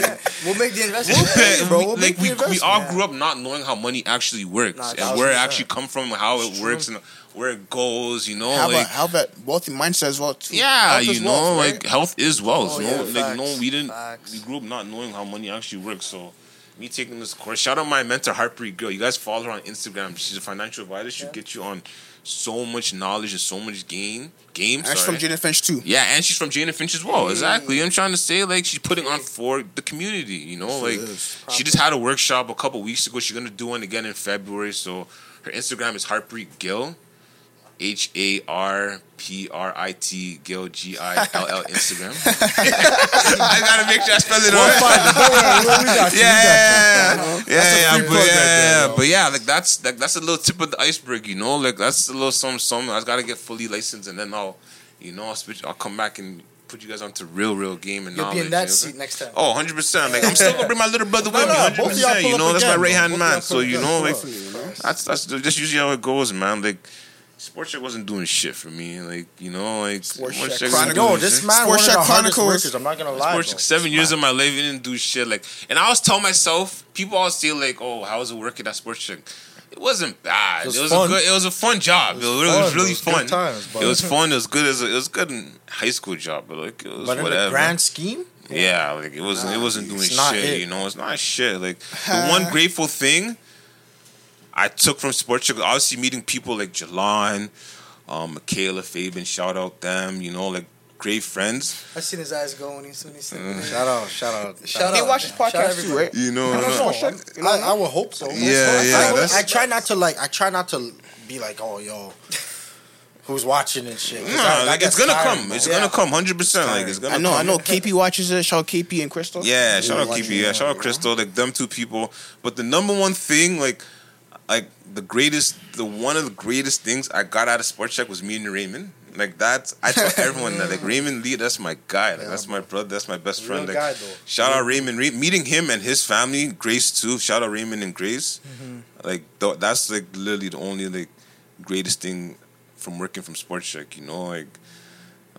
no, We'll make the investment. pay, bro. We'll like we, we all grew up not knowing how money actually works Nah, and where it actually come from, how it works, and where it goes. You know, Have like a have that wealthy mindset as well too. yeah, Health you know, wealth, right? like health is wealth. Oh, no, yeah, like facts, no, we didn't. facts. We grew up not knowing how money actually works. So, me taking this course. Shout out my mentor, Harprit Gill. You guys follow her on Instagram. She's a financial advisor. She'll get you on so much knowledge and so much game. Game. And she's from Jane and Finch too. Yeah, and she's from and Finch as well. Exactly. I'm trying to say, like, she's putting on for the community. You know, like is. she just had a workshop a couple weeks ago. She's gonna do one again in February. So her Instagram is Harprit Gill, H A R P R I T Gill G I L L Instagram. I gotta make sure I spell it right. Yeah, yeah, yeah, yeah, yeah, but, yeah, but yeah, like that's like that's a little tip of the iceberg, you know. Like that's a little some some. I gotta get fully licensed, and then I'll, you know, I'll switch. I'll come back and put you guys onto real, real game and You'll knowledge. be in you that know? seat next time. Oh, 100 percent. Like I'm still gonna bring my little brother with me. no, Hundred both of y'all percent. You know, that's my right hand Both man. y'all So pull you know, like that's that's that's usually how it goes, man. Like. Sports Chek wasn't doing shit for me, like you know, like Sports Sports Chek Check wasn't Chronicles. Yo, doing this shit. man Sports one of Check Chronicles. workers. I'm not gonna lie. Sports. Check, seven years of my life, it didn't do shit. Like, and I always tell myself, people always say like, "Oh, how was it working at Sports Chek?" It wasn't bad. It It was, was a good. It was a fun job. It was, it was fun. really It was good fun. times, it was fun. It was good as a, it was good in high school job, but like it was But in whatever. the grand scheme, yeah, like it wasn't. it wasn't doing shit. it. You know, it's not shit. Like the one grateful thing I took from Sports Chek, obviously meeting people like Jalon, um, Michaela, Fabian, shout out them. You know, like great friends. I seen his eyes go when he when he said that. shout out, shout out. Shout They out. watch this podcast too, right? You know, I don't know. I, Check. You know, I, I would hope so. Yeah, yeah, I, that's- I try not to like. I try not to be like, oh, yo, who's watching and shit. 'Cause Nah, that- that like it's gonna tiring, come. bro. It's Yeah. gonna come. Hundred percent. Like it's gonna. I know, come. I know. KP watches it. Shout out KP and Crystal. Yeah, shout out KP. Yeah, shout out? Crystal. Like them two people. But the number one thing, like, like the greatest, the one of the greatest things I got out of Sports Chek was me and Raymond. Like that's I tell everyone that like Raymond Lee, that's my guy. Like that's my brother. That's my best friend. Like guy, shout out Raymond. Ra- meeting him and his family, Grace too. Shout out Raymond and Grace. Mm-hmm. Like th- that's like literally the only like greatest thing from working from Sports Chek. You know, like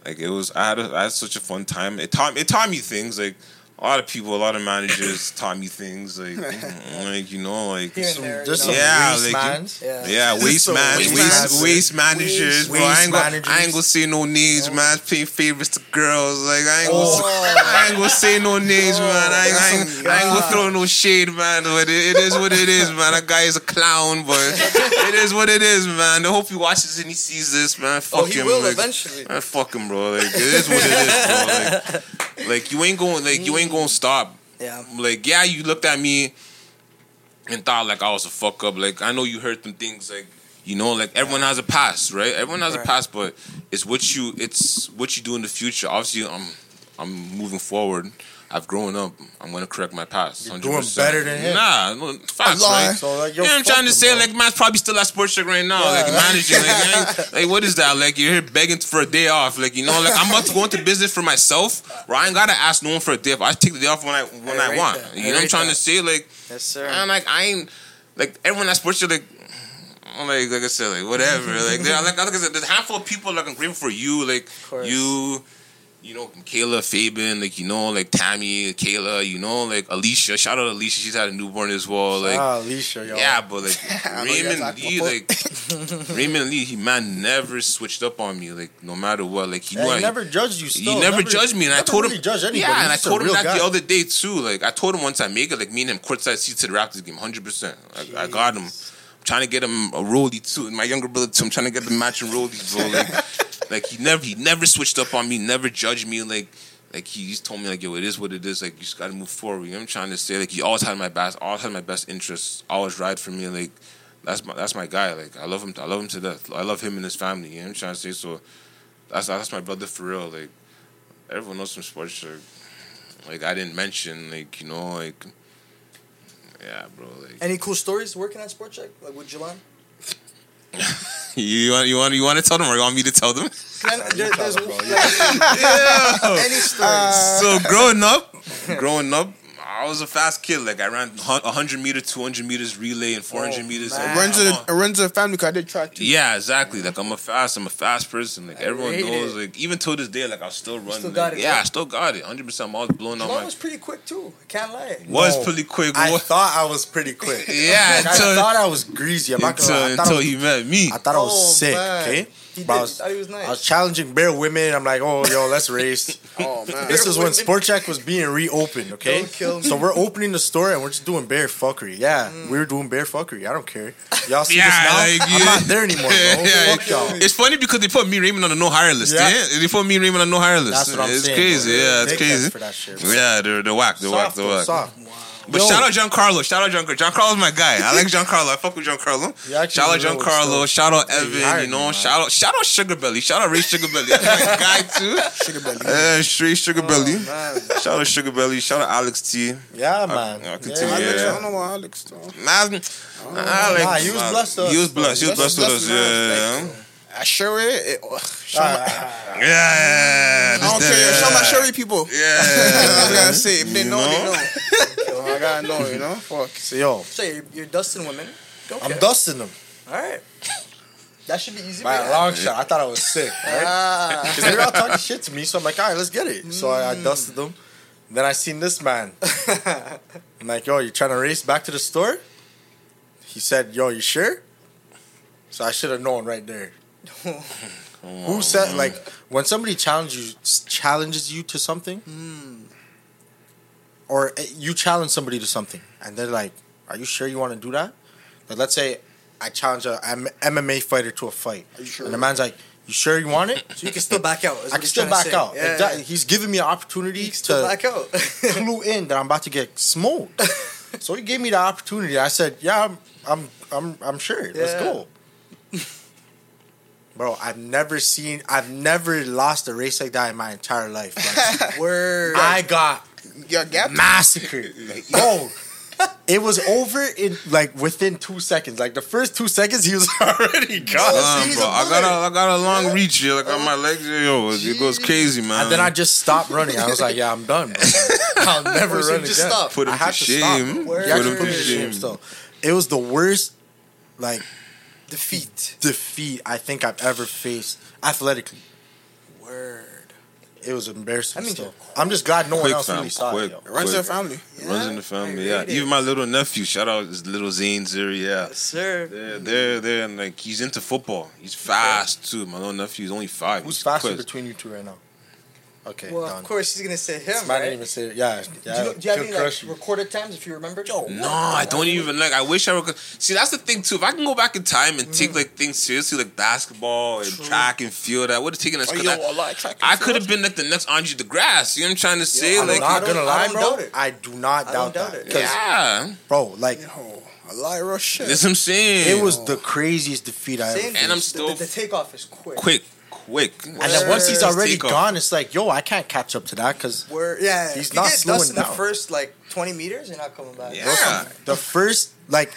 like it was I had a, I had such a fun time. It taught it taught me things like a lot of people, a lot of managers taught me things like, like you know, like Here and there, There's you some. Yeah, waste like. Yeah. Yeah, waste man, waste waste man- waste, managers, bro. I ain't, gonna, managers. I ain't gonna say no names, man. Paying favors to girls, like I ain't, Oh. gonna, I ain't gonna say no names, oh, man. I, ain't- I, ain't, I ain't gonna throw no shade, man. But it, it is what it is, man. That guy is a clown, but it is what it is, man. I hope he watches and he sees this, man. Oh, fuck Oh, he him, will like, eventually. Man, fuck him, bro. Like it is what it is, bro. Like, like you ain't going, like you ain't gonna stop Yeah. like yeah, you looked at me and thought like I was a fuck up. Like I know you heard them things like you know, like everyone has a past, right? Everyone has Right. a past, but it's what you it's what you do in the future. Obviously, I'm I'm moving forward. I've grown up. I'm gonna correct my past. You're 100%. doing better than him. Nah, no, facts, right? So like, You know what I'm trying to say? bro. Like, man's probably still at Sports Chek right now, like managing. Like, ain't- like, what is that? Like, you're here begging for a day off. Like, you know, like I'm about to go into business for myself, where I ain't gotta ask no one for a day off. I take the day off when I when I I, want. that. You know what I'm trying that. to say? Like, Yes, sir. and like I ain't like everyone at Sports Chek, like. I'm like, like I said, like whatever. Like, like, like I said, there's a handful of people like I'm grateful for you, like you, you know, Kayla, Fabian, like you know, like Tammy, Kayla, you know, like Alicia. Shout out Alicia, she's had a newborn as well. Like, ah, Alicia, yo. yeah, but like I know you guys Raymond Lee, like Raymond Lee, he man never switched up on me, like no matter what. Like he Yeah, knew he I, never judged you. he Still. never, judged me, and I never told really him, judge anybody. yeah, and I He's a told him that guy. the other day too. Like I told him once I make it, like me and him courtside seats to the Raptors game, hundred percent. Like I got him. I'm trying to get him a rollie too. My younger brother too. I'm trying to get the matching rollies, bro. Like, like he never, he never switched up on me, never judged me. Like, like he just told me like, yo, it is what it is. Like you just got to move forward. You know I'm trying to say? Like he always had my best, always had my best interests. Always ride for me. Like that's my that's my guy. Like I love him. I love him to death. I love him and his family. You know I'm trying to say? So that's that's my brother for real. Like everyone knows from sports. Like, like I didn't mention. Like you know like. Yeah, bro. Like Any cool stories working at Sport Chek? Like with Jalan? You want you want you want to tell them or you want me to tell them? There- there's- bro. any stories? so growing up, growing up, I was a fast kid. Like I ran hun- 100 meter, 200 meters relay, and 400 Oh, meters. man. Like, Runs I'm a, a- runs a family car. I did track too. yeah, exactly. Like I'm a fast, I'm a fast person. Like everyone knows. it. Like even till this day, like I still run. still like, it, Yeah, bro. I still got it. 100. percent I'm always blowing out Jalan my. was pretty quick too. I can't lie. Was No, pretty quick. I wa- thought I was pretty quick. yeah, Like, I thought I was greasy. I'm not gonna until, lie. Thought, I until was, he met me. I thought I was Oh, sick. man. Okay, He But I was, He thought he was nice. I was challenging bare women. I'm like, oh, yo, let's race. Oh man. This is when women. Sport Chek was being reopened, okay? Don't kill me. So we're opening the store and we're just doing bare fuckery. Yeah, we were doing bare fuckery. I don't care. Y'all see Yeah, this now? like, I'm not there anymore, bro. Yeah, Fuck y'all. It's funny because they put me Raymond on the no hire list. Yeah. Yeah. They put me and Raymond on the no hire list. That's what I'm it's saying. crazy. bro. Yeah, it's crazy. for that shit. Yeah, they're they're whack. They're whack. Soft, They're whack. soft. But Yo. shout out Giancarlo. Shout out Giancarlo. Giancarlo's my guy. I like Giancarlo. I fuck with Giancarlo. He actually Shout out is a little Giancarlo. still- Shout out Evan. hired You know, me, man. shout out shout out Sugar Belly. Shout out Ray Sugar Belly. That's my guy too. Sugar belly. Uh, straight Sugar Belly. Oh. Shout out Sugar Belly. Shout out Alex T. Yeah, man. I'll continue, Yeah, yeah. Alex, I don't know why Alex. Though. Nah, Alex, Nah, he was blessed with He was blessed. He was Blessed- blessed with blessed us. with us, Yeah, like, yeah. I sure it. it oh, show Ah, Yeah, yeah, yeah. I don't This care. there, Show my yeah. Sherry people. Yeah. I gotta say, if they You know, they know? know. So I gotta know, you know. Fuck. So, yo, So you're, you're dusting women. Okay. I'm dusting them All right. That should be easy. by man. a long shot. I thought I was sick, right? Ah. Because they were all talking shit to me, so I'm like, all right, let's get it. So I, I dusted them. Then I seen this man. I'm like, yo, you trying to race back to the store? He said, yo, you sure? So I should have known right there. Who said like when somebody challenges you challenges you to something, or uh, you challenge somebody to something, and they're like, "Are you sure you want to do that?" Like, let's say I challenge a M- MMA fighter to a fight, Are you sure? and the man's like, "You sure you want it?" So you can still back out. I can still trying to back say. out. Yeah. Exactly. He's giving me an opportunity He can still to back out. clue in that I'm about to get smoked. so he gave me the opportunity. I said, "Yeah, I'm, I'm, I'm, I'm sure. Let's go." Bro, I've never seen, I've never lost a race like that in my entire life. Like, Word. I got Your gap. massacred. Bro, it was over in like within two seconds. Like the first two seconds, he was already gone. Damn, bro. I got a, I got a long reach here. Like on my legs, yo, it goes crazy, man. And then I just stopped running. I was like, "Yeah, I'm done. Bro. I'll never Oh, run you just again." Put him I had to to stop. shame. bro. Word. Put him to shame. shame. Still, it was the worst, like Defeat. defeat I think I've ever faced athletically. Word. it was embarrassing. I mean, still. I'm just glad no one else fam, really saw quick. it. Yo. It runs Quick. in the family. Runs in the family, I yeah. Even my little nephew, shout out his little Zane Zuri, yeah. Yes, sir. They're, they're, they're, and like, he's into football. He's fast, too. My little nephew, he's only five. Who's He's faster quick. between you two right now? Okay, Well, done. of course he's gonna say him, This man right? didn't even say it. Yeah, do, yeah. you, do you have any like, you. recorded times if you remember? Yo, No, I don't even like. I wish I were. See, that's the thing too. If I can go back in time and take mm-hmm. like things seriously, like basketball and track and field, I would have taken this. Oh, 'cause yo, I- a lot of track and I could have been like the next Andre De Grasse. You know what I'm trying to say? I I'm like, don't- gonna lie, don't bro. doubt it. I do not I doubt don't doubt that. it. 'Cause, yeah, bro, like Oh, a lot of shit. that's what I'm saying. it was the craziest defeat I ever. Same And I'm still- the, the, the takeoff is quick. quick, quick. And then once he's already gone, it's like, yo, I can't catch up to that because Where yeah, He's if you not get slowing dust in the first like twenty meters, you're not coming back. Yeah. the first, like,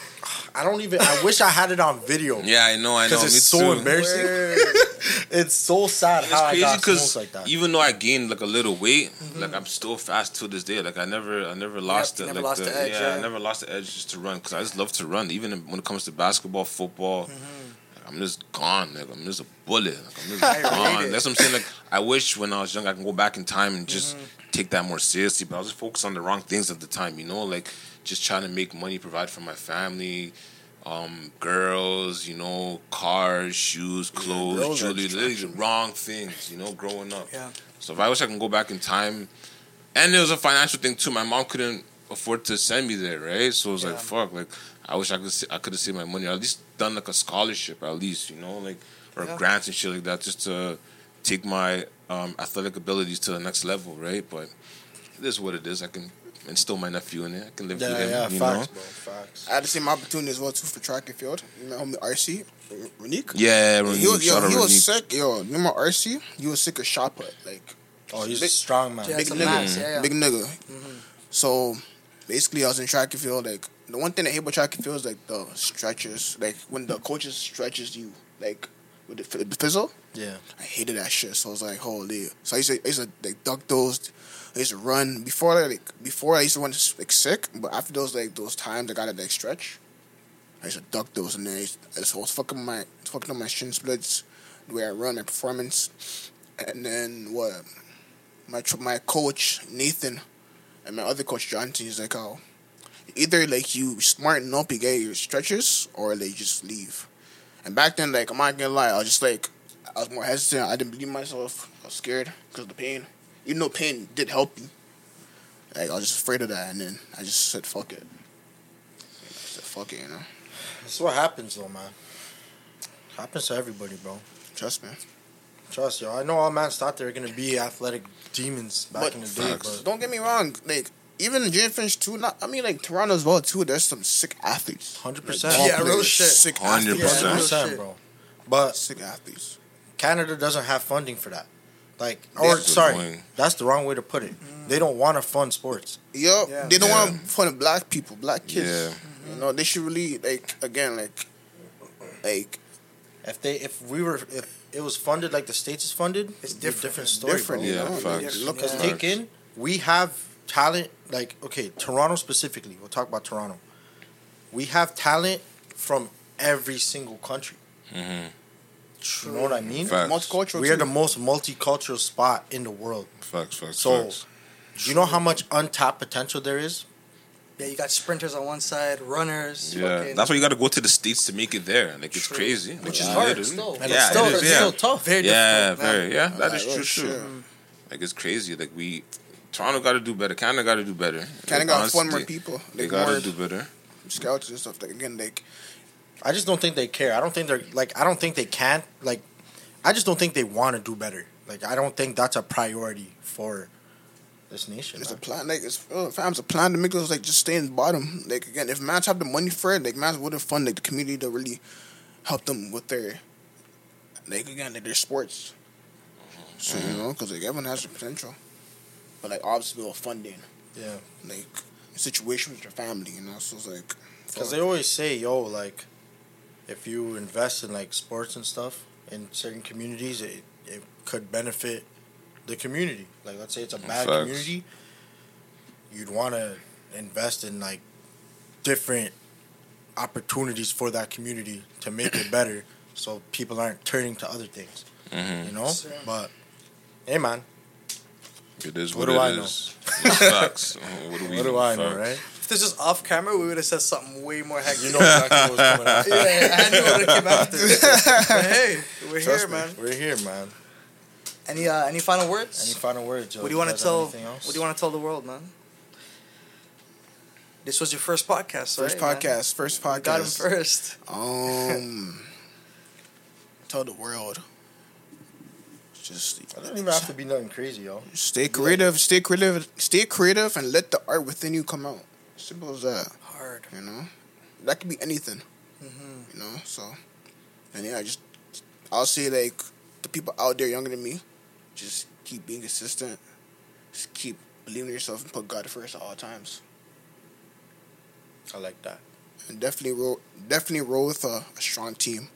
I don't even. I wish I had it on video. Yeah, I know, I know. It's me so too. embarrassing. It's so sad It's how I got because smoked like that. even though I gained like a little weight, like I'm still fast to this day. Like I never, I never lost you it. never like lost the edge, yeah, I never lost the edge just to run because I just love to run. Even when it comes to basketball, football, Mm-hmm. I'm just gone. nigga. I'm just a bullet. Like, I'm just gone. That's what I'm saying. Like I wish when I was young I can go back in time and just Mm-hmm. take that more seriously. But I was just focused on the wrong things at the time. You know, like just trying to make money, provide for my family. Um, girls, you know, cars, shoes, clothes, are jewelry, the wrong things, you know, growing up. Yeah. So if I wish I can go back in time, and there was a financial thing too. My mom couldn't afford to send me there, right? So it was like, fuck, like I wish I could, sa- I could have saved my money, or at least done like a scholarship, at least, you know, like or Yeah. grants and shit like that, just to take my um, athletic abilities to the next level, right? But it is what it is. I can instill my nephew in it. I can live yeah, through him, yeah, you facts, know. bro, facts. I had the same opportunity as well too for track and field. You know, homie RC, Renique. Yeah, he was, yo, shout out he was sick. Yo, you remember RC? He was sick of shot put. Like, Oh, he's a Big- strong man. Yeah, big it's a nigga. yeah, yeah. Big nigga. So basically, I was in track and field. Like the one thing I hate about track and field is like the stretches. Like when the coaches stretches you, like with the, the fizzle. Yeah. I hated that shit. So I was like, holy. So I used to, I used to like duck those. I used to run before like before I used to run like sick, but after those like those times I got to like stretch. I used to duck those, and then I, used, I was fucking my fucking up my shin splits, the way I run, my performance, and then what? My my coach Nathan, and my other coach Johnson, he's like, oh, either like you smarten up, you get your stretches, or like just leave. And back then, like I'm not gonna lie, I was just like I was more hesitant. I didn't believe myself. I was scared because of the pain. Even though pain did help me, like I was just afraid of that, and then I just said fuck it. I said fuck it, you know. That's what happens, though, man. Happens to everybody, bro. Trust me. Trust yo. I know all mans thought they were gonna be athletic demons back But in the day, but Don't get me wrong. Like even in Jane Finch too. Not I mean like Toronto as well too. There's some sick athletes. hundred Like, percent, ball Yeah, real shit. Sick 100%. Yeah, real percent, shit. bro. But Sick athletes. Canada doesn't have funding for that. Like, or what's sorry, annoying. that's the wrong way to put it. They don't want to fund sports. Yep, Yeah. they don't Yeah. want to fund black people, black kids. Yeah. You know, they should really like again like like If they, if we were, if it was funded like the states is funded, It's it'd be a different. different story, different. bro. You Yeah, know? facts. Look Yeah. at Because take in, we have talent. Like, okay, Toronto specifically. We'll talk about Toronto. We have talent from every single country. Mm-hmm. You know what I mean? Facts. multicultural. We are the most multicultural spot in the world. Facts, facts, So, facts. you know how much untapped potential there is? Yeah, you got sprinters on one side, runners. Yeah, fucking- that's why you got to go to the states to make it there. Like it's True. crazy, Which Like, is hard literally. still. And Yeah, it's still, it is. Yeah, still tough. very yeah, difficult. man. very. Yeah, that is Like, true. shit. True. Like it's crazy. Like we, Toronto got to do better. Canada got to do better. Canada Like, got to fund more honestly, people. They got to do better. scouts and stuff. Like again, like I just don't think they care. I don't think they're like. I don't think they can't. Like, I just don't think they want to do better. Like, I don't think that's a priority for this nation. it's a man. plan. Like it's uh, fam's a plan to make us like just stay in the bottom. Like again, if mans have the money for it, like mans wouldn't fund like the community to really help them with their like again like their sports. So you know, because like everyone has the potential, but like obviously with funding, Yeah, like situation with your family, you know. So it's like because they always say, "Yo, like, if you invest in like sports and stuff in certain communities, it it could benefit the community. Like, let's say it's a bad Facts. community, you'd want to invest in like different opportunities for that community to make it better, so people aren't turning to other things. hmm You know, Sure. but hey, man, It is What what, do it I know? is. It's facts. What do we What do I know, right? If this was off camera, we would have said something way more hectic. You know exactly what's coming after. yeah, I knew what came after. but hey, we're Trust here, me. man. We're here, man. Any uh, any final words? Any final words, Joe? what do you want to tell? What do you want to tell the world, man? This was your first podcast, First right, man? podcast. First podcast. Got him first. Um, tell the world. Just It doesn't even have to be nothing crazy, yo. stay creative. Stay creative. Stay creative, and let the art within you come out. Simple as that. Hard. You know, that could be anything. Mm-hmm. You know, so and yeah, I just I'll say like the people out there younger than me, just keep being consistent. Just keep believing in yourself and put God first at all times. I like that. and definitely roll definitely roll with a, a strong team.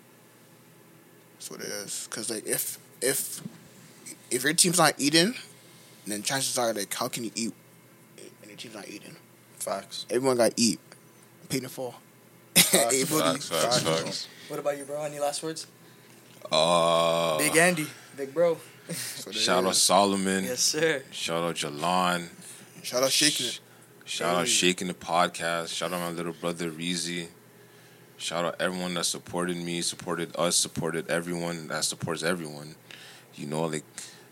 That's what it is. Cause like if if if your team's not eating, then chances are like how can you eat and your team's not eating? Facts. Everyone got to eat. Paid in full. Everybody- Facts, facts, facts. What about you, bro? Any last words? Uh, Big Andy, big bro. That's what it shout out. Solomon. Yes, sir. Shout out Jalon. Shout out shaking it. Shout out Hey. Shaking the Podcast. Shout out my little brother Reezy. Shout out everyone that supported me, supported us, supported everyone that supports everyone. You know, like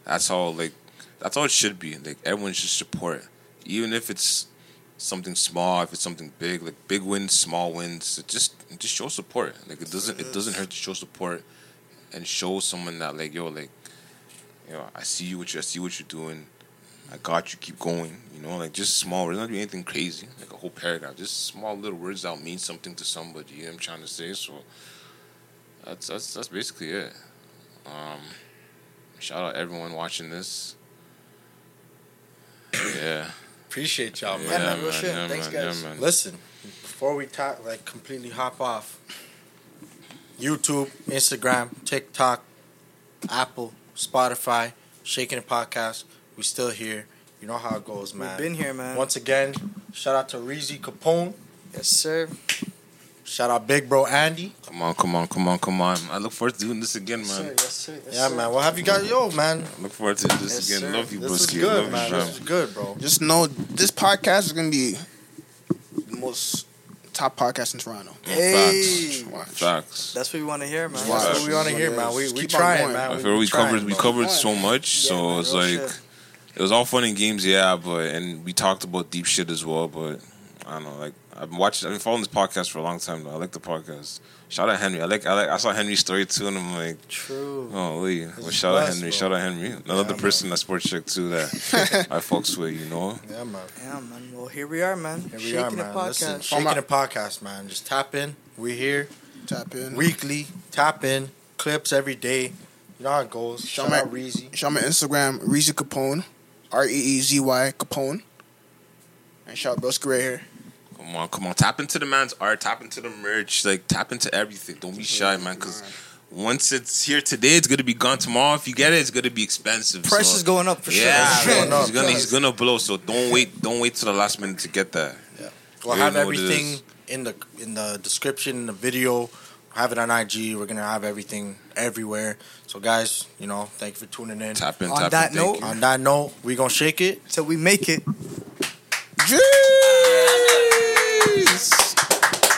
that's how like that's how it should be. Like everyone should support. Even if it's something small, if it's something big, like big wins, small wins, just just show support. Like it doesn't it doesn't hurt to show support and show someone that like yo like you know, I see you what you I see what you're doing. I got you. Keep going. You know, like just small words. Not doing anything crazy, like a whole paragraph. Just small little words that'll mean something to somebody. You know what I'm trying to say. So that's that's that's basically it. Um, shout out everyone watching this. Yeah, Appreciate y'all, man. yeah, man. man, real shit. yeah, Thanks, man, guys. Yeah, man. Listen, before we talk, like completely hop off, YouTube, Instagram, TikTok, Apple, Spotify, Shakin' It Podcast, we still here. You know how it goes, man. We've been here, man. Once again, shout out to Reezy Capone. Yes, sir. Shout out Big Bro Andy. Come on, come on, come on, come on. I look forward to doing this again, Yes, man. sir. Yes, sir. Yes, Yeah, sir. man. What have you got? Yo, man. I look forward to doing this Yes, again. sir. Love you, This is broski. good, Love man. you, This is good, bro. Just know this podcast is gonna be the most top podcast in Toronto. Hey. Watch. Facts. That's what we want to hear, man. Wow. That's what we want to hear, what man. We Just we keep trying, man. I We feel we trying, covered we covered so much, Yeah, so man, it's like shit. it was all fun and games, yeah. But and we talked about deep shit as well. But I don't know, like I've been watching, I've been following this podcast for a long time now. I like the podcast. Shout out Henry. I like, I like, I saw Henry's story too, and I'm like, True. oh, Lee. Well, is shout out blessed, Henry. bro. Shout out Henry. Another man. person that Sports Chek too that I fucks with, you know. Yeah, man. Yeah, man. Well, here we are, man. Here we Shaking are, the man. podcast. Listen, shaking the podcast, man. Just tap in. We here Tap in. weekly. Tap in. Clips every day. You know how it goes. Shout Shout my- out Reezy. Shout my Instagram, Reezy Capone, R E E Z Y Capone. And shout out Broski right here. Come on, come on. Tap into the man's art. Tap into the merch. Like tap into everything. Don't be shy, man. Because once it's here today, it's gonna be gone tomorrow. If you get it, it's gonna be expensive. Price so- is going up for yeah, sure. man, going he's gonna he's gonna blow. So don't wait, don't wait till the last minute to get that. We'll You have know what it everything in the in the description, in the video. Have it on IG. We're gonna have everything everywhere. So, guys, you know, thank you for tuning in. Tap in, On tap that in. Note- you. On that note, we gonna shake it. Till we make it.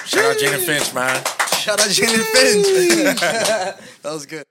Shout out and Finch, man. Shout out Jane and Finch. that was good.